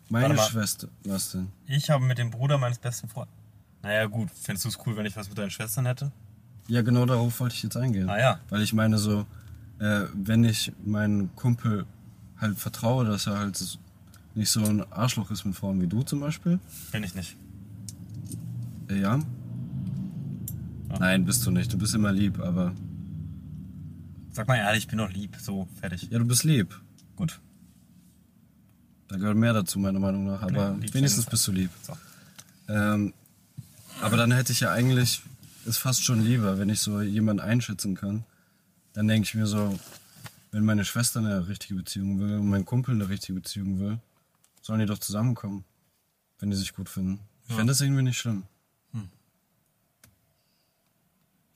Meine. Schwester, was denn? Ich habe mit dem Bruder meines besten Freundes. Naja, gut, fändest du es cool, wenn ich was mit deinen Schwestern hätte? Ja, genau darauf wollte ich jetzt eingehen. Ah ja. Weil ich meine so, äh, wenn ich meinen Kumpel halt vertraue, dass er halt nicht so ein Arschloch ist mit Frauen wie du zum Beispiel. Bin ich nicht. Äh, ja. Nein, bist du nicht. Du bist immer lieb, aber. Sag mal ehrlich, ich bin doch lieb. So, fertig. Ja, du bist lieb. Gut. Da gehört mehr dazu, meiner Meinung nach. Aber Ja, lieb wenigstens bist du lieb. So. Ähm, aber dann hätte ich ja eigentlich, ist fast schon lieber, wenn ich so jemanden einschätzen kann. Dann denke ich mir so, wenn meine Schwester eine richtige Beziehung will und mein Kumpel eine richtige Beziehung will, sollen die doch zusammenkommen, wenn die sich gut finden. Ich Ja. fände das irgendwie nicht schlimm.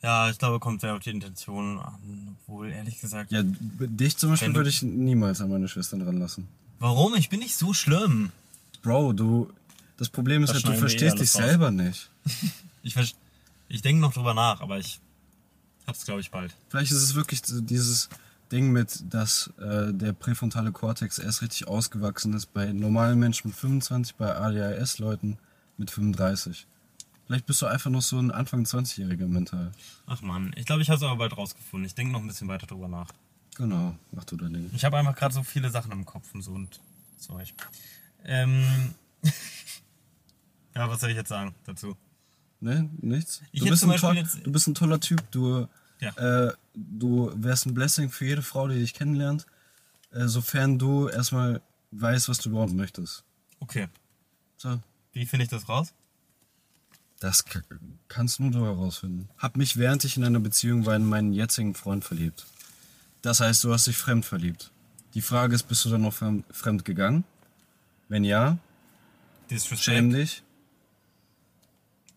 Ja, ich glaube, kommt sehr auf die Intention an. Obwohl, ehrlich gesagt. Ja, dich zum Beispiel würde ich niemals an meine Schwestern ranlassen. Warum? Ich bin nicht so schlimm. Bro, du, das Problem ist halt, du eh verstehst dich alles raus. selber nicht. Ich, ich denke noch drüber nach, aber ich hab's, glaube ich, bald. Vielleicht ist es wirklich dieses Ding mit, dass äh, der präfrontale Kortex erst richtig ausgewachsen ist bei normalen Menschen mit 25, bei ADHS-Leuten mit 35. Vielleicht bist du einfach noch so ein Anfang 20-Jähriger mental. Ach man, ich glaube, ich habe es aber bald rausgefunden. Ich denke noch ein bisschen weiter drüber nach. Genau, mach du dein Ding. Ich habe einfach gerade so viele Sachen im Kopf und so und Zeug. Ähm. ja, was soll ich jetzt sagen dazu? Ne, nichts? Ich Du bist, ein toll, du bist ein toller Typ. Du, Ja. äh, du wärst ein Blessing für jede Frau, die dich kennenlernt, äh, sofern du erstmal weißt, was du überhaupt möchtest. Okay. So. Wie finde ich das raus? Das kannst nur du herausfinden. Hab mich, während ich in einer Beziehung war, in meinen jetzigen Freund verliebt. Das heißt, du hast dich fremd verliebt. Die Frage ist, bist du dann noch fremd, fremd gegangen? Wenn ja, Disrespect. schäm dich.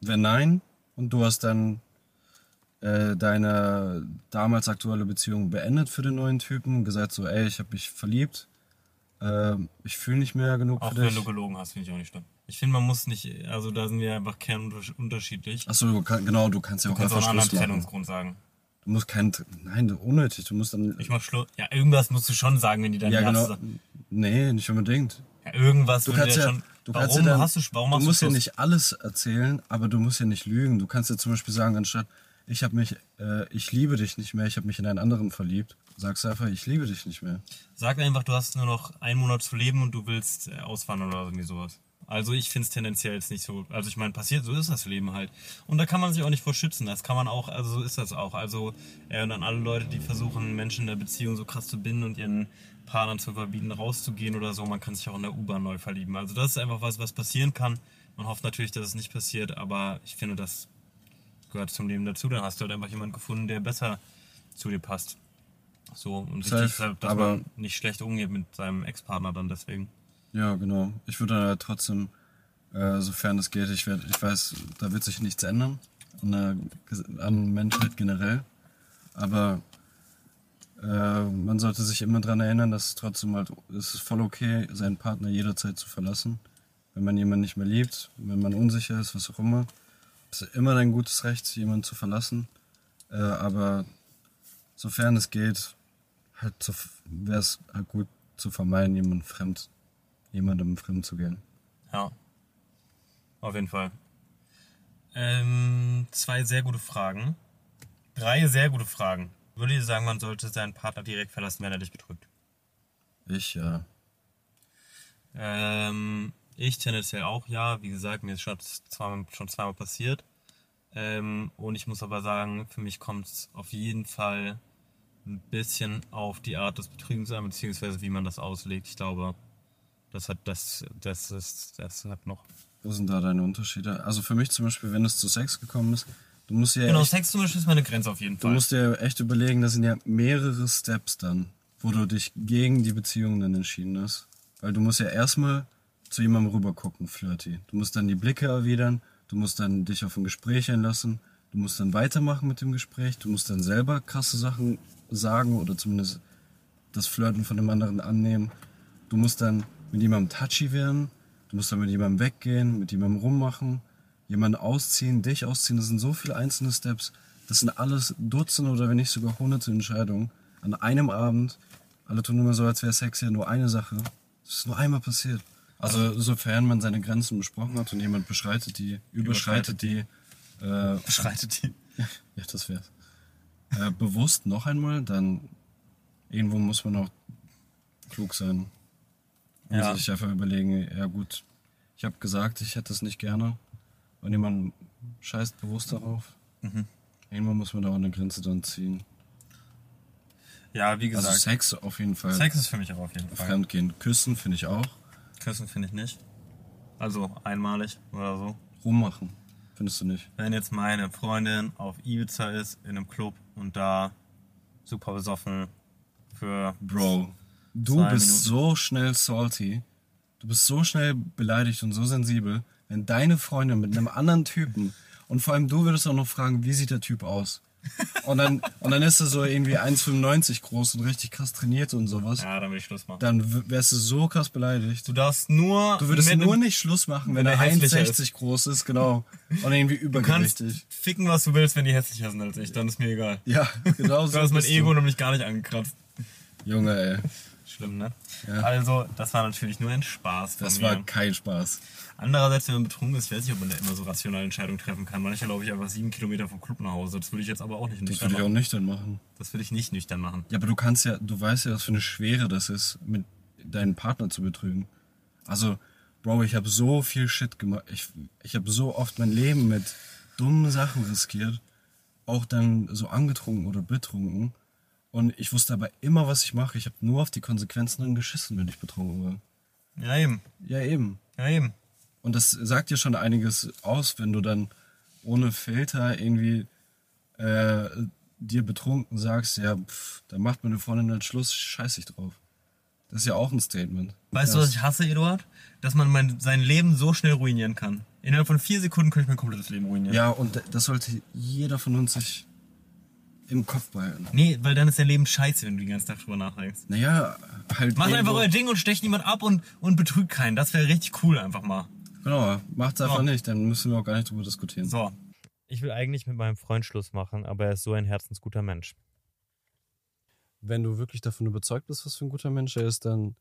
Wenn nein, und du hast dann äh, deine damals aktuelle Beziehung beendet für den neuen Typen und gesagt so, ey, ich habe mich verliebt, äh, ich fühle nicht mehr genug Auch für wenn dich. du gelogen hast, finde ich auch nicht schlimm. Ich finde, man muss nicht, also da sind wir einfach kernunterschiedlich. Achso, genau, du kannst ja Du auch kannst auch einen anderen. Trennungsgrund sagen. Du musst keinen, nein, unnötig, du musst dann, Ich mach Schluss. Ja, irgendwas musst du schon sagen, wenn die dann ja Ja genau, sagen. nee, nicht unbedingt. Ja, irgendwas Du kannst ja schon. du warum kannst ja dann, hast du, warum du musst ja nicht alles erzählen, aber du musst ja nicht lügen. Du kannst ja zum Beispiel sagen, anstatt ich habe mich, äh, ich liebe dich nicht mehr, ich habe mich in einen anderen verliebt, sagst du einfach, ich liebe dich nicht mehr. Sag einfach, du hast nur noch einen Monat zu leben und du willst äh, auswandern oder irgendwie sowas. Also ich finde es tendenziell jetzt nicht so. Also ich meine, passiert, so ist das Leben halt. Und da kann man sich auch nicht vor schützen. Das kann man auch, also so ist das auch. Also äh, und dann alle Leute, die versuchen, Menschen in der Beziehung so krass zu binden und ihren Partnern zu verbieten, rauszugehen oder so, man kann sich auch in der U-Bahn neu verlieben. Also das ist einfach was, was passieren kann. Man hofft natürlich, dass es nicht passiert, aber ich finde, das gehört zum Leben dazu. Dann hast du halt einfach jemanden gefunden, der besser zu dir passt. So, und Safe, wichtig ist halt, dass man nicht schlecht umgeht mit seinem Ex-Partner dann deswegen. Ja, genau. Ich würde da trotzdem, äh, sofern es geht, ich, werd, ich weiß, da wird sich nichts ändern an der an Menschheit generell, aber äh, man sollte sich immer daran erinnern, dass es trotzdem halt, es ist voll okay, seinen Partner jederzeit zu verlassen. Wenn man jemanden nicht mehr liebt, wenn man unsicher ist, was auch immer. Es ist immer dein gutes Recht, jemanden zu verlassen. Äh, aber sofern es geht, halt wäre es halt gut zu vermeiden, jemanden fremd, jemandem fremd zu gehen. Ja. Auf jeden Fall. Ähm, zwei sehr gute Fragen. Drei sehr gute Fragen. Würde ich sagen, man sollte seinen Partner direkt verlassen, wenn er dich betrügt? Ich, ja. Ähm, ich tendenziell auch ja. Wie gesagt, mir ist schon zweimal, schon zweimal passiert. Ähm, und ich muss aber sagen, für mich kommt es auf jeden Fall ein bisschen auf die Art des Betrügens an, beziehungsweise wie man das auslegt. Ich glaube, das hat das, das ist, das hat noch. Wo sind da deine Unterschiede? Also für mich zum Beispiel, wenn es zu Sex gekommen ist, du musst ja Genau, echt, Sex zum Beispiel ist meine Grenze auf jeden du Fall. musst dir echt überlegen, das sind ja mehrere Steps dann, wo du dich gegen die Beziehung dann entschieden hast. Weil du musst ja erstmal zu jemandem rüber gucken, flirty. Du musst dann die Blicke erwidern, du musst dann dich auf ein Gespräch einlassen, du musst dann weitermachen mit dem Gespräch, du musst dann selber krasse Sachen sagen oder zumindest das Flirten von dem anderen annehmen. Du musst dann mit jemandem touchy werden, du musst dann mit jemandem weggehen, mit jemandem rummachen, jemanden ausziehen, dich ausziehen. Das sind so viele einzelne Steps. Das sind alles Dutzende oder wenn nicht sogar hunderte Entscheidungen. An einem Abend, alle tun immer so, als wäre Sex ja nur eine Sache. Das ist nur einmal passiert. Also sofern man seine Grenzen besprochen hat und jemand beschreitet die, überschreitet die, äh, Beschreitet die. ja, das wär's. Äh, bewusst noch einmal, dann irgendwo muss man auch klug sein. Und Ja. sich einfach überlegen, ja gut, ich habe gesagt, ich hätte es nicht gerne. Und jemand scheißt bewusst darauf. Mhm. Irgendwann muss man da auch eine Grenze dann ziehen. Ja, wie Also gesagt, Sex auf jeden Fall. Sex ist für mich auch auf jeden Fall. Fremdgehen. Küssen finde ich auch. Küssen finde ich nicht. Also einmalig oder so. Rummachen. Findest du nicht? Wenn jetzt meine Freundin auf Ibiza ist, in einem Club und da super besoffen für Bro, du bist Minuten. so schnell salty. Du bist so schnell beleidigt und so sensibel, wenn deine Freundin mit einem anderen Typen und vor allem du würdest auch noch fragen, wie sieht der Typ aus? Und dann, und dann ist er so irgendwie 1,95 groß und richtig krass trainiert und sowas. Ja, dann will ich Schluss machen. Dann wärst du so krass beleidigt. Du darfst nur. Du würdest nur nicht Schluss machen, wenn, wenn er er hässlicher 1,60 groß ist, genau. Und irgendwie Du kannst übergewichtig. ficken, was du willst, wenn die hässlicher sind als ich. Dann ist mir egal. Ja, genau so. Da ist mein bist du. Ego nämlich gar nicht angekratzt. Junge, ey. Schlimm, ne? Ja. Also, das war natürlich nur ein Spaß von Das mir. war kein Spaß. Andererseits, wenn man betrunken ist, weiß ich, ob man da immer so rationale Entscheidungen treffen kann. Manchmal laufe ich einfach sieben Kilometer vom Club nach Hause. Das würde ich jetzt aber auch nicht Das nüchtern würde ich auch machen. nüchtern machen. Das würde ich nicht nüchtern machen. Ja, aber du kannst ja, du weißt ja, was für eine Schwere das ist, mit deinen Partner zu betrügen. Also, Bro, ich habe so viel Shit gemacht. Ich, ich habe so oft mein Leben mit dummen Sachen riskiert. Auch dann so angetrunken oder betrunken. Und ich wusste aber immer, was ich mache. Ich habe nur auf die Konsequenzen dann geschissen, wenn ich betrunken war. Ja, eben. Ja, eben. Ja, eben. Und das sagt dir schon einiges aus, wenn du dann ohne Filter irgendwie äh, dir betrunken sagst, ja, pff, da macht meine Freundin einen Schluss, scheiß ich drauf. Das ist ja auch ein Statement. Weißt du, was ich hasse, Eduard? Dass man mein, sein Leben so schnell ruinieren kann. Innerhalb von vier Sekunden könnte ich mein komplettes Leben ruinieren. Ja, und das sollte jeder von uns sich im Kopf behalten. Nee, weil dann ist dein Leben scheiße, wenn du den ganzen Tag drüber nachdenkst. Naja, halt. Macht einfach euer Ding und stecht niemand ab und, und betrügt keinen. Das wäre richtig cool einfach mal. Genau, macht's einfach So. nicht, dann müssen wir auch gar nicht drüber diskutieren. So. Ich will eigentlich mit meinem Freund Schluss machen, aber er ist so ein herzensguter Mensch. Wenn du wirklich davon überzeugt bist, was für ein guter Mensch er ist, dann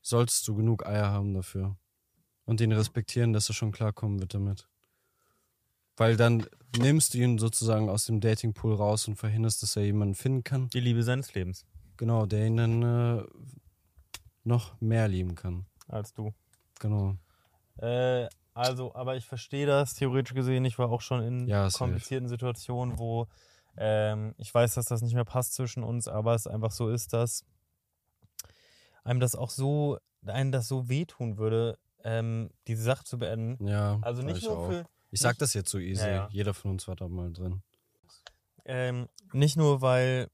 solltest du genug Eier haben dafür. Und ihn respektieren, dass er schon klarkommen wird damit. Weil dann nimmst du ihn sozusagen aus dem Datingpool raus und verhinderst, dass er jemanden finden kann. Die Liebe seines Lebens. Genau, der ihn dann äh, noch mehr lieben kann. Als du. Genau. Äh, also, aber ich verstehe das theoretisch gesehen. Ich war auch schon in Ja, komplizierten Situationen, wo ähm, ich weiß, dass das nicht mehr passt zwischen uns, aber es einfach so ist, dass einem das auch so, einem das so wehtun würde, ähm, diese Sache zu beenden. Ja. Also nicht ich nur auch. für, Ich sag das jetzt so easy. Ja, ja. Jeder von uns war da mal drin. Ähm, nicht nur, weil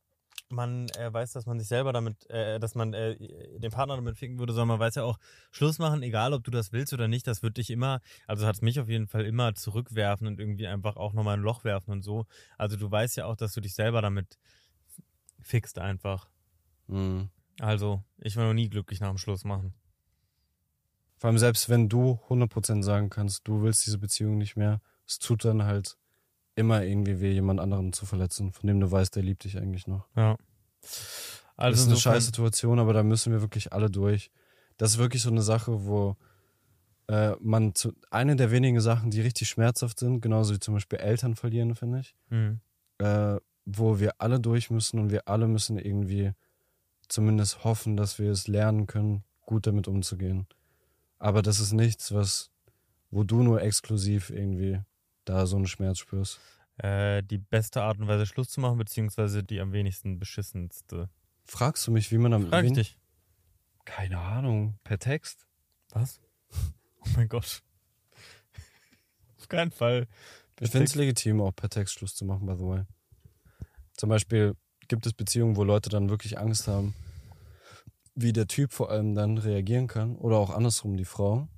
man äh, weiß, dass man sich selber damit, äh, dass man äh, den Partner damit ficken würde, sondern man weiß ja auch, Schluss machen, egal ob du das willst oder nicht, das wird dich immer, also hat es mich auf jeden Fall immer zurückwerfen und irgendwie einfach auch nochmal ein Loch werfen und so. Also du weißt ja auch, dass du dich selber damit fixt einfach. Mhm. Also, ich war noch nie glücklich nach dem Schluss machen. Vor allem selbst wenn du 100% sagen kannst, du willst diese Beziehung nicht mehr, es tut dann halt immer irgendwie weh, jemand anderen zu verletzen, von dem du weißt, der liebt dich eigentlich noch. Ja. das Also ist eine insofern- scheiß Situation, aber da müssen wir wirklich alle durch. Das ist wirklich so eine Sache, wo äh, man zu, eine der wenigen Sachen, die richtig schmerzhaft sind, genauso wie zum Beispiel Eltern verlieren, finde ich, Mhm. äh, wo wir alle durch müssen und wir alle müssen irgendwie zumindest hoffen, dass wir es lernen können, gut damit umzugehen. Aber das ist nichts, was, wo du nur exklusiv irgendwie da so einen Schmerz spürst. Äh, die beste Art und Weise Schluss zu machen, beziehungsweise die am wenigsten beschissenste. Fragst du mich, wie man am Frag ich dich. Keine Ahnung, per Text? Was? Oh mein Gott. Auf keinen Fall. Ich finde es legitim, auch per Text Schluss zu machen, by the way. Zum Beispiel gibt es Beziehungen, wo Leute dann wirklich Angst haben, wie der Typ vor allem dann reagieren kann. Oder auch andersrum die Frau.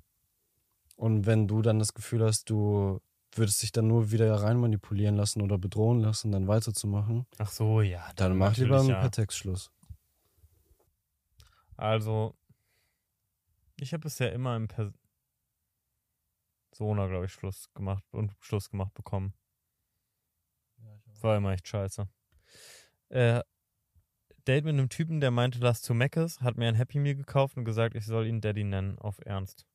Und wenn du dann das Gefühl hast, du würdest dich dann nur wieder rein manipulieren lassen oder bedrohen lassen, dann weiterzumachen, Ach so, ja. dann mach lieber natürlich, einen per Text Schluss. Also, ich habe bisher immer im Persona, glaube ich, Schluss gemacht und Schluss gemacht bekommen. War immer echt scheiße. Äh, Date mit einem Typen, der meinte, lass zu Meckes, hat mir ein Happy Meal gekauft und gesagt, ich soll ihn Daddy nennen, auf Ernst.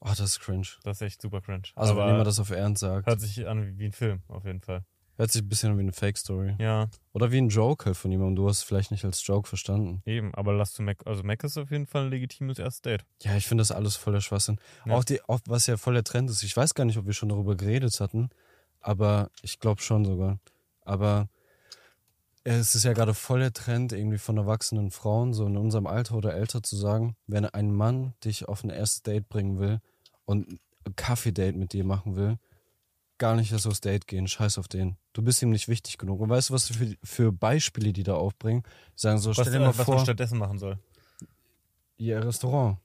Oh, das ist cringe. Das ist echt super cringe. Also Aber wenn jemand das auf Ernst sagt, hört sich an wie, ein Film, auf jeden Fall. hört sich ein bisschen an wie eine Fake-Story. Ja, Oder wie ein Joke halt von jemandem. Du hast es vielleicht nicht als Joke verstanden. eben. Aber lass zu Mac, also Mac ist auf jeden Fall ein legitimes erstes Date. Ja, ich finde das alles voller Schwachsinn. Ja. Auch, die, auch was ja voll der Trend ist. Ich weiß gar nicht, ob wir schon darüber geredet hatten, aber ich glaube schon sogar. Aber es ist ja gerade voll der Trend, irgendwie von erwachsenen Frauen, so in unserem Alter oder älter zu sagen, wenn ein Mann dich auf ein erstes Date bringen will und ein Kaffee-Date mit dir machen will, gar nicht erst aufs Date gehen, scheiß auf den. Du bist ihm nicht wichtig genug. Und weißt du, was für, für Beispiele die da aufbringen? Die sagen so, Was, stell dir mal was man vor, stattdessen machen soll. ihr Restaurant.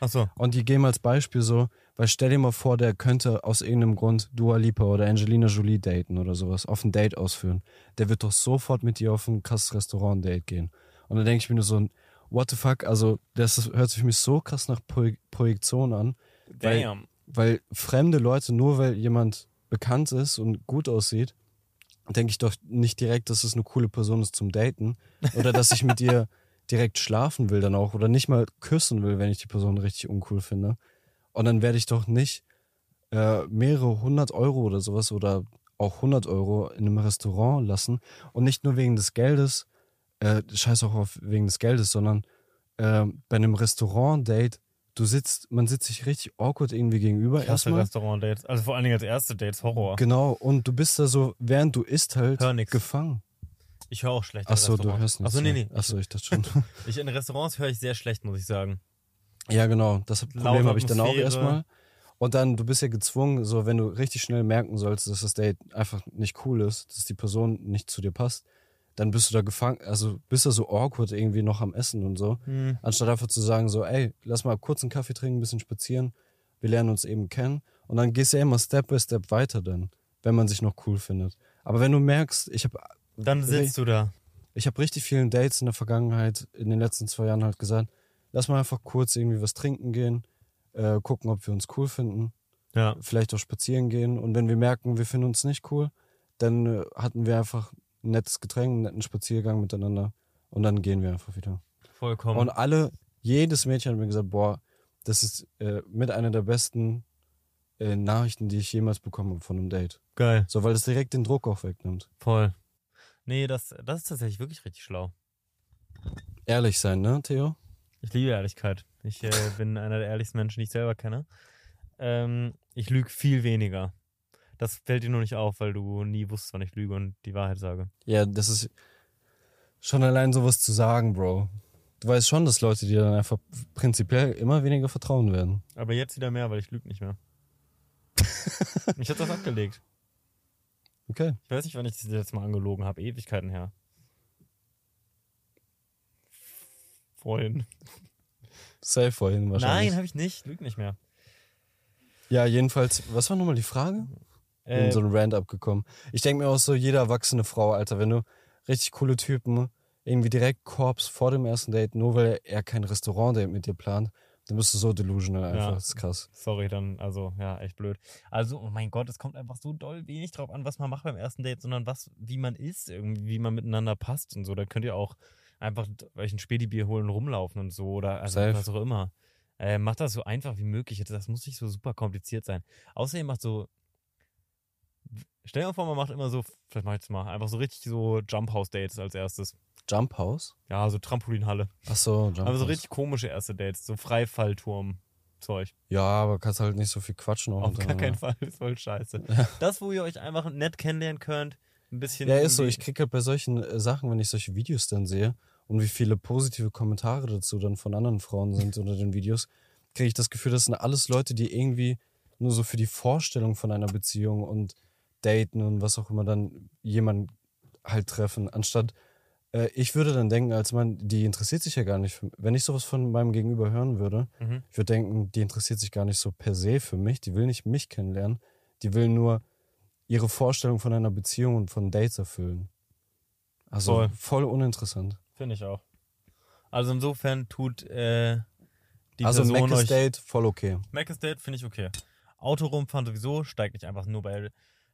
Achso. Und die geben als Beispiel so, weil stell dir mal vor, der könnte aus irgendeinem Grund Dua Lipa oder Angelina Jolie daten oder sowas, auf ein Date ausführen. Der wird doch sofort mit dir auf ein krasses Restaurant-Date gehen. Und dann denke ich mir nur so, what the fuck, also das hört sich für mich so krass nach Pro Projektion an, Weil- Damn. weil fremde Leute, nur weil jemand bekannt ist und gut aussieht, denke ich doch nicht direkt, dass es eine coole Person ist zum Daten oder dass ich mit ihr direkt schlafen will dann auch oder nicht mal küssen will, wenn ich die Person richtig uncool finde. Und dann werde ich doch nicht äh, mehrere hundert Euro oder sowas oder auch 100 Euro in einem Restaurant lassen und nicht nur wegen des Geldes, äh, scheiß auch auf wegen des Geldes, sondern äh, bei einem Restaurant-Date, du sitzt, man sitzt sich richtig awkward irgendwie gegenüber Klasse erstmal. Restaurant-Dates. Also vor allen Dingen als erste Dates Horror. Genau, und du bist da so, während du isst halt, gefangen. Ich höre auch schlecht. Achso, du hörst nicht. Achso, nee, nee. Achso, ich dachte schon. Ich, in Restaurants höre ich sehr schlecht, muss ich sagen. Ja, genau. Das Problem habe ich dann auch erstmal. Und dann, du bist ja gezwungen, so wenn du richtig schnell merken sollst, dass das Date einfach nicht cool ist, dass die Person nicht zu dir passt, dann bist du da gefangen, also bist du so awkward irgendwie noch am Essen und so. Hm. Anstatt einfach zu sagen, so, ey, lass mal kurz einen Kaffee trinken, ein bisschen spazieren, wir lernen uns eben kennen. Und dann gehst du ja immer Step by Step weiter dann, wenn man sich noch cool findet. Aber wenn du merkst, ich habe Dann sitzt du da. ich habe richtig vielen Dates in der Vergangenheit, in den letzten zwei Jahren halt gesagt, lass mal einfach kurz irgendwie was trinken gehen, äh, gucken, ob wir uns cool finden, Ja. vielleicht auch spazieren gehen. Und wenn wir merken, wir finden uns nicht cool, dann äh, hatten wir einfach ein nettes Getränk, einen netten Spaziergang miteinander und dann gehen wir einfach wieder. Vollkommen. Und alle, jedes Mädchen hat mir gesagt, boah, das ist äh, mit einer der besten äh, Nachrichten, die ich jemals bekommen habe von einem Date. Geil. So, weil das direkt den Druck auch wegnimmt. Voll. Nee, das, das ist tatsächlich wirklich richtig schlau. Ehrlich sein, ne, Theo? Ich liebe Ehrlichkeit. Ich äh, bin einer der ehrlichsten Menschen, die ich selber kenne. Ähm, ich lüge viel weniger. Das fällt dir nur nicht auf, weil du nie wusstest, wann ich lüge und die Wahrheit sage. Ja, das ist schon allein sowas zu sagen, Bro. Du weißt schon, dass Leute dir dann einfach prinzipiell immer weniger vertrauen werden. Aber jetzt wieder mehr, weil ich lüge nicht mehr. ich hab das abgelegt. Okay. Ich weiß nicht, wann ich das letzte Mal angelogen habe. Ewigkeiten her. Vorhin. Safe vorhin wahrscheinlich. Nein, habe ich nicht. Lüg nicht mehr. Ja, jedenfalls, was war nochmal die Frage? Äh, so ein Rant abgekommen. Ich denke mir auch so, jede erwachsene Frau, Alter, wenn du richtig coole Typen irgendwie direkt Korps vor dem ersten Date, nur weil er kein Restaurant-Date mit dir plant, dann bist du so delusional einfach. Ja. Das ist krass. Sorry, dann, also, ja, echt blöd. Also, oh mein Gott, es kommt einfach so doll wenig drauf an, was man macht beim ersten Date, sondern was, wie man ist, irgendwie, wie man miteinander passt und so. Da könnt ihr auch einfach euch ein Spätibier holen, rumlaufen und so oder also Safe. was auch immer. Äh, macht das so einfach wie möglich. Das muss nicht so super kompliziert sein. Außerdem macht so. Stell dir mal vor, man macht immer so, vielleicht mach ich das mal, einfach so richtig so Jump House Dates als erstes. Jump House? Ja, so Trampolinhalle. Ach so, Jump Aber so House. richtig komische erste Dates, so Freifallturm-Zeug. Ja, aber kannst halt nicht so viel quatschen. auch Auf gar untereinander. keinen Fall, ist voll scheiße. Das, wo ihr euch einfach nett kennenlernen könnt, ein bisschen. Ja, ist so. Ich irgendwie- krieg halt bei solchen äh, Sachen, wenn ich solche Videos dann sehe und wie viele positive Kommentare dazu dann von anderen Frauen sind unter den Videos, kriege ich das Gefühl, das sind alles Leute, die irgendwie nur so für die Vorstellung von einer Beziehung und daten und was auch immer dann jemanden halt treffen, anstatt äh, ich würde dann denken, als Mann, die interessiert sich ja gar nicht für Wenn ich sowas von meinem Gegenüber hören würde, Mhm. ich würde denken, die interessiert sich gar nicht so per se für mich, die will nicht mich kennenlernen, die will nur ihre Vorstellung von einer Beziehung und von Dates erfüllen. Also Voll. voll, uninteressant. Finde ich auch. Also insofern tut äh, die also Person Mac euch. Date voll okay. Mac Date finde ich okay. Auto rumfahren sowieso, steigt nicht einfach nur bei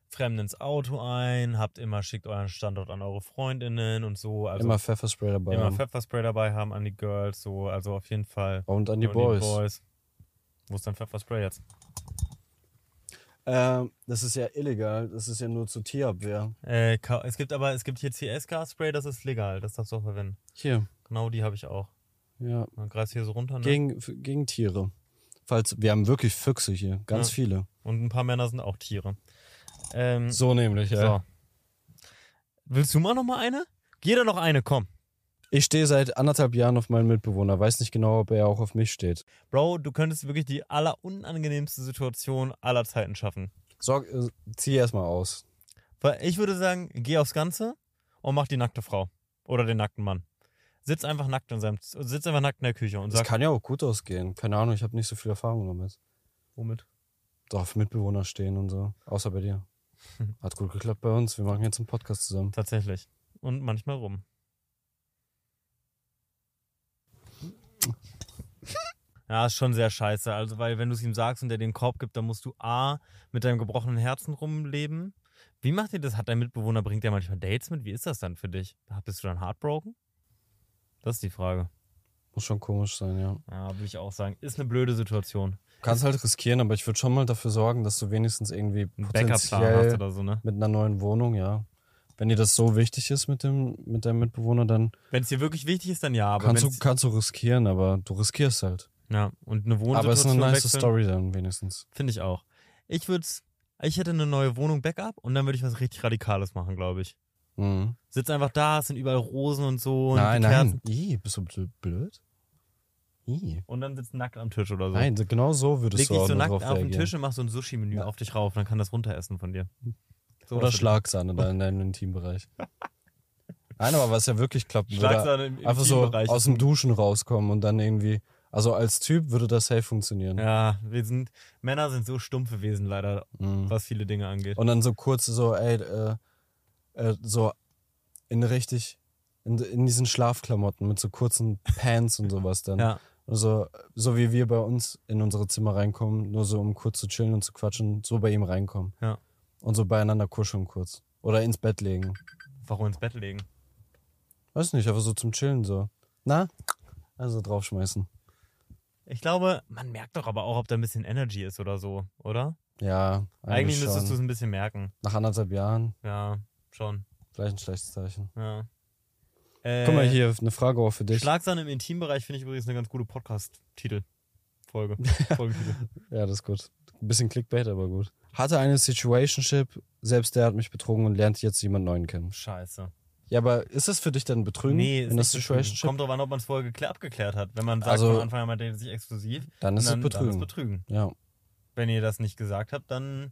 Fremden ins Auto ein, habt immer, schickt euren Standort an eure Freundinnen und so. Also immer Pfefferspray dabei. immer haben. Pfefferspray dabei haben an die Girls, so, also auf jeden Fall. Und an die Und Boys. Wo ist dein Pfefferspray jetzt? Ähm, das ist ja illegal. Das ist ja nur zur Tierabwehr. Äh, es gibt aber, es gibt hier CS-Gas-Spray, das ist legal, das darfst du auch verwenden. Hier. Genau die habe ich auch. Ja. Man greifst hier so runter, ne? Gegen, gegen Tiere. Falls, wir haben wirklich Füchse hier. Ganz Ja. viele. Und ein paar Männer sind auch Tiere. Ähm, So nämlich, so. Willst du mal noch mal eine? Jeder noch eine, komm. Ich stehe seit anderthalb Jahren auf meinen Mitbewohner. Weiß nicht genau, ob er auch auf mich steht. Bro, du könntest wirklich die allerunangenehmste Situation aller Zeiten schaffen. Sorg, äh, zieh erstmal aus. Weil ich würde sagen, geh aufs Ganze und mach die nackte Frau. Oder den nackten Mann. Sitz einfach nackt in seinem, sitz einfach nackt in der Küche und Das sag, kann ja auch gut ausgehen. Keine Ahnung, ich habe nicht so viel Erfahrung damit. womit? Doch, auf Mitbewohner stehen und so. Außer bei dir. Hat gut geklappt bei uns. Wir machen jetzt einen Podcast zusammen. Tatsächlich. Und manchmal rum. Ja, ist schon sehr scheiße. Also, weil wenn du es ihm sagst und er den Korb gibt, dann musst du A, mit deinem gebrochenen Herzen rumleben. Wie macht ihr das? Hat dein Mitbewohner, bringt der manchmal Dates mit? Wie ist das dann für dich? Bist du dann heartbroken? Das ist die Frage. Muss schon komisch sein, ja. Ja, würde ich auch sagen. Ist eine blöde Situation. Kannst halt riskieren, aber ich würde schon mal dafür sorgen, dass du wenigstens irgendwie Backup-Plan hast potenziell oder so, ne? mit einer neuen Wohnung, ja. Wenn dir das so wichtig ist mit dem mit deinem Mitbewohner, dann Wenn es dir wirklich wichtig ist, dann ja. Aber kannst, du, kannst du riskieren, aber du riskierst halt. Ja, und eine Wohnsituation Aber es ist eine nice wechseln, Story dann wenigstens. Finde ich auch. Ich würde ich hätte eine neue Wohnung Backup und dann würde ich was richtig Radikales machen, glaube ich. Mhm. Sitz einfach da, es sind überall Rosen und so. Und Nein, Kerzen. nein. Ih, bist du bl- blöd? Ih. Und dann sitzt nackt am Tisch oder so. Nein, genau so würdest Leg du dich auch so nackt auf den. Tisch und mach so ein Sushi-Menü Ja. auf dich rauf, dann kann das runteressen von dir. So Oder Schlagsahne da in deinem Intimbereich. Nein, aber was ja wirklich klappen würde, Schlagsahne im, im einfach so aus dem Duschen rauskommen und dann irgendwie, also als Typ würde das safe funktionieren. Ja, wir sind, Männer sind so stumpfe Wesen leider, Mhm. was viele Dinge angeht. Und dann so kurz so, ey, äh, äh, so in richtig, in, in diesen Schlafklamotten mit so kurzen Pants und sowas dann. ja, Also, so wie wir bei uns in unsere Zimmer reinkommen, nur so um kurz zu chillen und zu quatschen, so bei ihm reinkommen. Ja. Und so beieinander kuscheln kurz. Oder ins Bett legen. warum ins Bett legen? Weiß nicht, aber so zum Chillen so. Na? Also draufschmeißen. Ich glaube, man merkt doch aber auch, ob da ein bisschen Energy ist oder so, oder? Ja, Eigentlich eigentlich, müsstest du es ein bisschen merken. Nach anderthalb Jahren Ja, schon. vielleicht ein schlechtes Zeichen. Ja. Äh, Guck mal hier, eine Frage auch für dich. Schlagsahne im Intimbereich finde ich übrigens eine ganz gute Podcast-Titel. Folge. Folgentitel. Ja, das ist gut. Ein bisschen Clickbait, aber gut. Hatte eine Situationship, selbst der hat mich betrogen und lernt jetzt jemand neuen kennen. Scheiße. Ja, aber ist das für dich dann Betrügen? Nee, ist in der. Situationship? Kommt drauf an, ob man es vorher geklär, abgeklärt hat. Wenn man sagt Also- von Anfang an, man datet sich exklusiv, Dann ist es dann, dann Betrügen. ist Betrügen. Ja, Wenn ihr das nicht gesagt habt, dann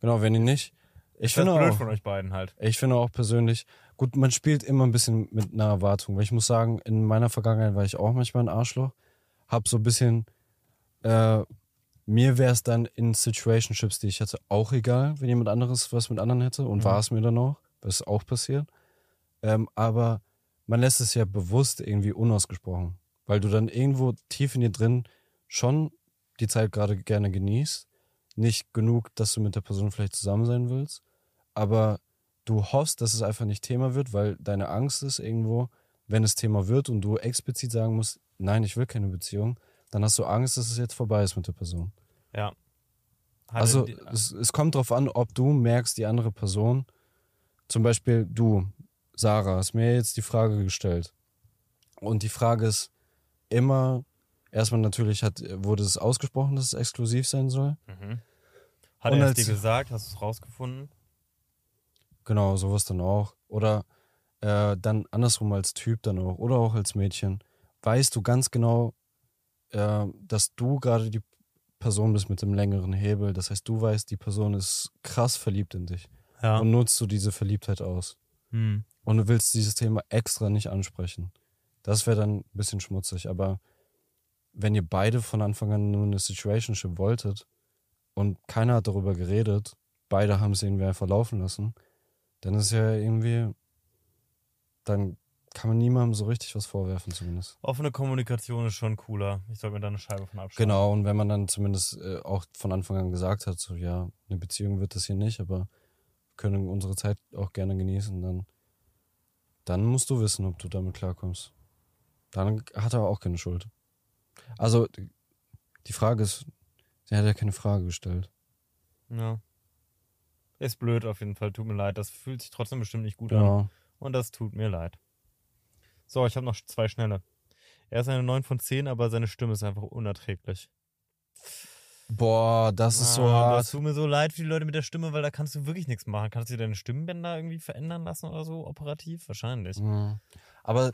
genau, wenn ihr nicht. Ich ist das finde auch, von euch beiden halt. ich finde auch persönlich, gut, man spielt immer ein bisschen mit einer Erwartung, weil ich muss sagen, in meiner Vergangenheit war ich auch manchmal ein Arschloch, hab so ein bisschen, äh, mir wäre es dann in Situationships, die ich hatte, auch egal, wenn jemand anderes was mit anderen hätte und Mhm. war es mir dann auch, was auch passiert. Ähm, aber man lässt es ja bewusst irgendwie unausgesprochen, weil du dann irgendwo tief in dir drin schon die Zeit gerade gerne genießt, nicht genug, dass du mit der Person vielleicht zusammen sein willst, aber du hoffst, dass es einfach nicht Thema wird, weil deine Angst ist irgendwo, wenn es Thema wird und du explizit sagen musst, nein, ich will keine Beziehung, dann hast du Angst, dass es jetzt vorbei ist mit der Person. Ja. Hatte Also die- es, es kommt darauf an, ob du merkst, die andere Person, zum Beispiel du, Sarah, hast mir jetzt die Frage gestellt. Und die Frage ist immer, erstmal natürlich hat, wurde es ausgesprochen, dass es exklusiv sein soll. mhm. Hat Und er es dir gesagt? Hast du es rausgefunden? Genau, sowas dann auch. Oder äh, dann andersrum als Typ dann auch. Oder auch als Mädchen. Weißt du ganz genau, äh, dass du gerade die Person bist mit dem längeren Hebel. Das heißt, du weißt, die Person ist krass verliebt in dich. Ja. Und nutzt du diese Verliebtheit aus. Hm. Und du willst dieses Thema extra nicht ansprechen. Das wäre dann ein bisschen schmutzig. Aber wenn ihr beide von Anfang an nur eine Situationship wolltet und keiner hat darüber geredet, beide haben es irgendwie einfach laufen lassen, dann ist ja irgendwie, dann kann man niemandem so richtig was vorwerfen zumindest. Offene Kommunikation ist schon cooler. Ich soll mir da eine Scheibe von abschneiden. Genau, und wenn man dann zumindest äh, auch von Anfang an gesagt hat, so ja, eine Beziehung wird das hier nicht, aber können unsere Zeit auch gerne genießen, dann, dann musst du wissen, ob du damit klarkommst. Dann hat er auch keine Schuld. Also, die Frage ist, er hat ja keine Frage gestellt. Ja. Ist blöd auf jeden Fall, tut mir leid. Das fühlt sich trotzdem bestimmt nicht gut an. Ja. Und das tut mir leid. So, ich habe noch zwei schnelle. Er ist eine 9 von 10, aber seine Stimme ist einfach unerträglich. Boah, das ist so Ah, hart. Das tut mir so leid für die Leute mit der Stimme, weil da kannst du wirklich nichts machen. Kannst du deine Stimmbänder irgendwie verändern lassen oder so, operativ? Wahrscheinlich. Mhm. Aber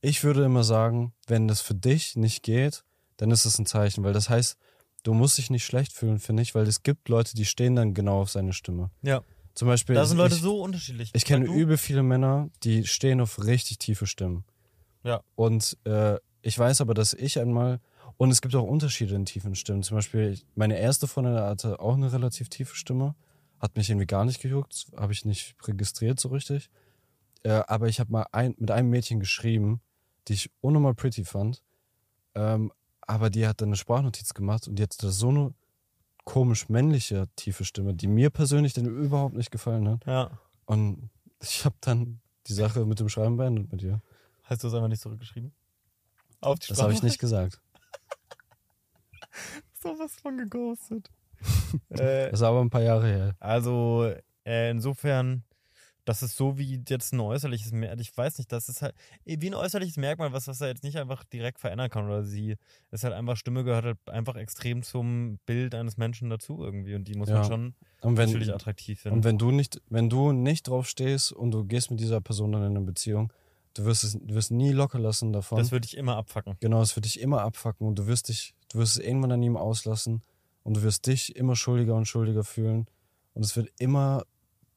ich würde immer sagen, wenn das für dich nicht geht, dann ist es ein Zeichen, weil das heißt, du musst dich nicht schlecht fühlen, finde ich, weil es gibt Leute, die stehen dann genau auf seine Stimme. Ja. Zum Beispiel, Da sind Leute ich, so unterschiedlich. ich kenne übel viele Männer, die stehen auf richtig tiefe Stimmen. Ja. Und äh, ich weiß aber, dass ich einmal, und es gibt auch Unterschiede in tiefen Stimmen. Zum Beispiel, meine erste Freundin hatte auch eine relativ tiefe Stimme, hat mich irgendwie gar nicht gejuckt, habe ich nicht registriert so richtig. Äh, aber ich habe mal ein, mit einem Mädchen geschrieben, die ich unnormal pretty fand. Ähm, aber die hat dann eine Sprachnotiz gemacht und die hatte so eine komisch männliche tiefe Stimme, die mir persönlich dann überhaupt nicht gefallen hat. Ja. Und ich habe dann die Sache mit dem Schreiben beendet mit ihr. Hast du es einfach nicht zurückgeschrieben? Auf die Das habe ich nicht gesagt. Sowas von geghostet. äh, Das ist aber ein paar Jahre her. Also äh, insofern, das ist so wie jetzt ein äußerliches Merkmal. Ich weiß nicht, das ist halt eh, wie ein äußerliches Merkmal, was, was er jetzt nicht einfach direkt verändern kann oder sie. Ist halt einfach, Stimme gehört halt einfach extrem zum Bild eines Menschen dazu irgendwie und die muss man Ja. schon Und wenn, natürlich attraktiv finden. und wenn du nicht, wenn du nicht drauf stehst und du gehst mit dieser Person dann in eine Beziehung, du wirst es, du wirst nie locker lassen davon. das würde ich immer abfacken. genau, es wird dich immer abfacken und du wirst dich, du wirst es irgendwann an ihm auslassen und du wirst dich immer schuldiger und schuldiger fühlen und es wird immer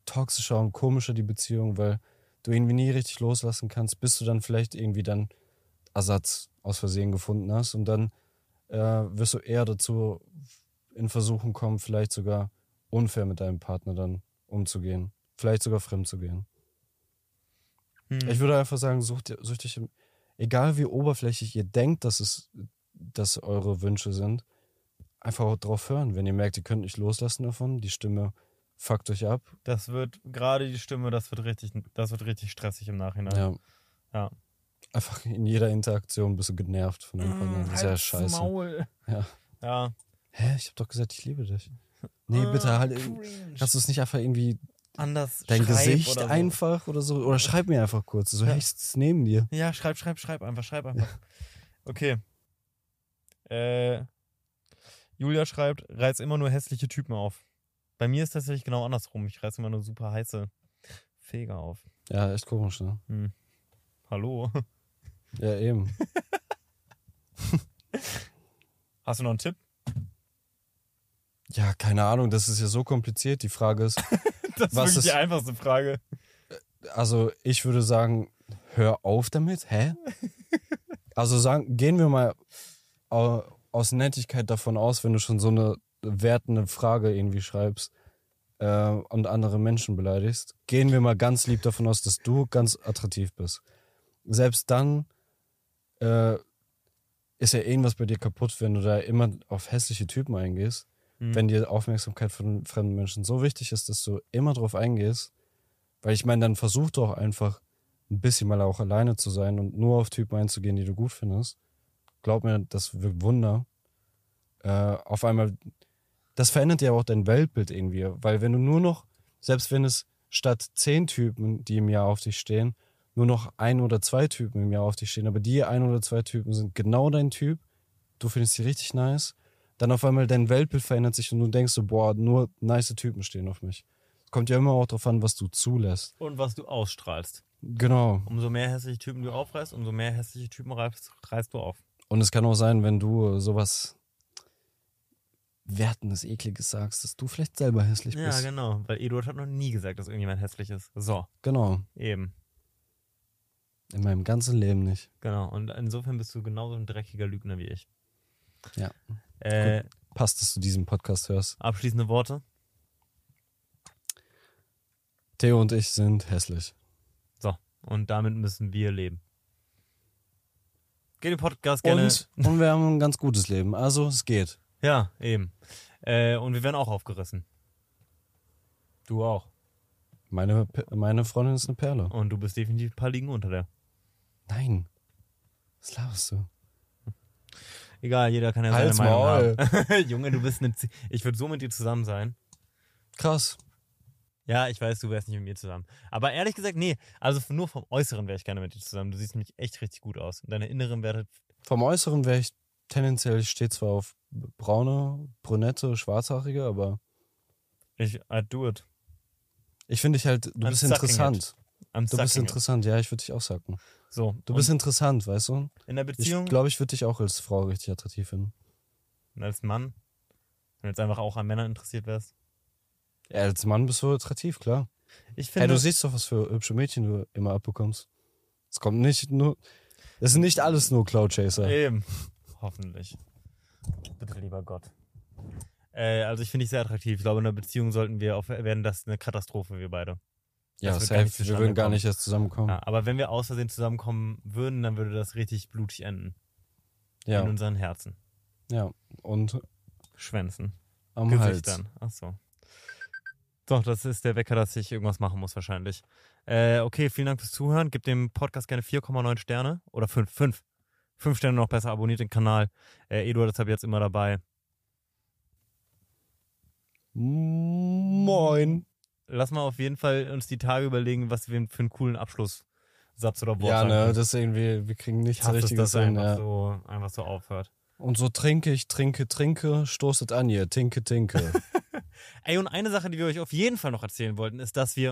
toxischer und komischer die Beziehung, weil du irgendwie nie richtig loslassen kannst, bis du dann vielleicht irgendwie dann Ersatz aus Versehen gefunden hast und dann äh, wirst du eher dazu in Versuchen kommen, vielleicht sogar unfair mit deinem Partner dann umzugehen, vielleicht sogar fremd zu gehen. Hm. Ich würde einfach sagen, sucht, ihr- sucht im- egal wie oberflächlich ihr denkt, dass es, dass eure Wünsche sind, einfach auch drauf hören. Wenn ihr merkt, ihr könnt nicht loslassen davon, die Stimme fuckt euch ab. Das wird gerade die Stimme, das wird richtig, das wird richtig stressig im Nachhinein. Ja. Ja. Einfach in jeder Interaktion bist du genervt von deinem Partner. Das ist ja scheiße. Maul. Ja. Ja. Hä, ich hab doch gesagt, ich liebe dich. Nee, bitte halt. Cringe. Kannst du es nicht einfach irgendwie Anders dein Gesicht oder so. einfach oder so? Oder schreib mir einfach kurz. So, Ja. hey, ich neben dir. Ja, schreib, schreib, schreib einfach, schreib einfach. Okay. Äh, Julia schreibt, reiß immer nur hässliche Typen auf. Bei mir ist das tatsächlich genau andersrum. Ich reiß immer nur super heiße Feger auf. Ja, echt komisch, ne? Hallo. Ja, eben. Hast du noch einen Tipp? Ja, keine Ahnung, das ist ja so kompliziert. Die Frage ist, Das ist Was wirklich ist- die einfachste Frage. also ich würde sagen, hör auf damit. Hä? Also sagen, gehen wir mal aus Nettigkeit davon aus, wenn du schon so eine wertende Frage irgendwie schreibst äh, und andere Menschen beleidigst, gehen wir mal ganz lieb davon aus, dass du ganz attraktiv bist. Selbst dann äh, ist ja irgendwas bei dir kaputt, wenn du da immer auf hässliche Typen eingehst. Hm. Wenn dir Aufmerksamkeit von fremden Menschen so wichtig ist, dass du immer drauf eingehst, weil ich meine, dann versuch doch einfach ein bisschen mal auch alleine zu sein und nur auf Typen einzugehen, die du gut findest. Glaub mir, das wirkt Wunder. Äh, auf einmal, das verändert ja auch dein Weltbild irgendwie, weil wenn du nur noch, selbst wenn es statt zehn Typen, die im Jahr auf dich stehen, nur noch ein oder zwei Typen im Jahr auf dich stehen, aber die ein oder zwei Typen sind genau dein Typ, du findest sie richtig nice, dann auf einmal dein Weltbild verändert sich und du denkst so, boah, nur nice Typen stehen auf mich. Kommt ja immer auch darauf an, was du zulässt. Und was du ausstrahlst. Genau. Umso mehr hässliche Typen du aufreißt, umso mehr hässliche Typen reißt, reißt du auf. Und es kann auch sein, wenn du sowas Wertendes, Ekliges sagst, dass du vielleicht selber hässlich Ja, bist. genau. Weil Eduard hat noch nie gesagt, dass irgendjemand hässlich ist. So, Genau. eben. In meinem ganzen Leben nicht. Genau. Und insofern bist du genauso ein dreckiger Lügner wie ich. Ja. Äh, Passt, dass du diesen Podcast hörst. abschließende Worte. Theo und ich sind hässlich. So. Und damit müssen wir leben. Geht den Podcast gerne. Und, und wir haben ein ganz gutes Leben. Also, es geht. Ja, eben. Äh, und wir werden auch aufgerissen. Du auch. Meine, meine Freundin ist eine Perle. Und du bist definitiv ein paar Ligen unter der. Nein. Was laberst du? Egal, jeder kann ja seine Halt's Meinung Maul. haben. Junge, du bist eine. Z ich würde so mit dir zusammen sein. Krass. Ja, ich weiß, du wärst nicht mit mir zusammen. Aber ehrlich gesagt, nee. Also nur vom Äußeren wäre ich gerne mit dir zusammen. Du siehst nämlich echt richtig gut aus. Und deine Inneren wäre. Vom Äußeren wäre ich tendenziell, ich stehe zwar auf braune, brünette, schwarzhaarige, aber Ich, I do it. ich finde dich halt, du I'm bist interessant. Du bist sucking it. interessant, ja, ich würde dich auch sagen. So. Du bist interessant, weißt du? in der Ich Beziehung glaube, ich würde dich auch als Frau richtig attraktiv finden. und als Mann. Wenn du jetzt einfach auch an Männern interessiert wärst. Ja, als Mann bist du attraktiv, klar. Ich Hey, finde. du siehst doch, was für hübsche Mädchen du immer abbekommst. Es kommt nicht nur. Es sind nicht alles nur Cloud Chaser. Eben. Hoffentlich. Bitte, lieber Gott. Äh, also ich finde dich sehr attraktiv. Ich glaube, in einer Beziehung sollten wir auf, werden das eine Katastrophe, wir beide. ja, das gar safe. Wir würden gar kommen. nicht erst zusammenkommen. Ja, aber wenn wir aus Versehen zusammenkommen würden, dann würde das richtig blutig enden. In Ja, unseren Herzen. ja. Und Schwänzen. am Hals. Gesichtern. Ach so. Doch, das ist der Wecker, dass ich irgendwas machen muss wahrscheinlich. Äh, okay, vielen Dank fürs Zuhören. Gebt dem Podcast gerne 4,9 Sterne. Oder 5, 5. 5 Sterne noch besser. Abonniert den Kanal. Äh, Eduard ist ab jetzt immer dabei. Moin. Lass mal auf jeden Fall uns die Tage überlegen, was wir für einen coolen Abschlusssatz oder Wort Ja, ne, das irgendwie, wir kriegen Ich nichts hasse es, richtiges dass hin. einfach, Ja. so, einfach so aufhört. Und so trinke ich, trinke, trinke, stoßet an ihr, tinke, tinke. Ey, und eine Sache, die wir euch auf jeden Fall noch erzählen wollten, ist, dass wir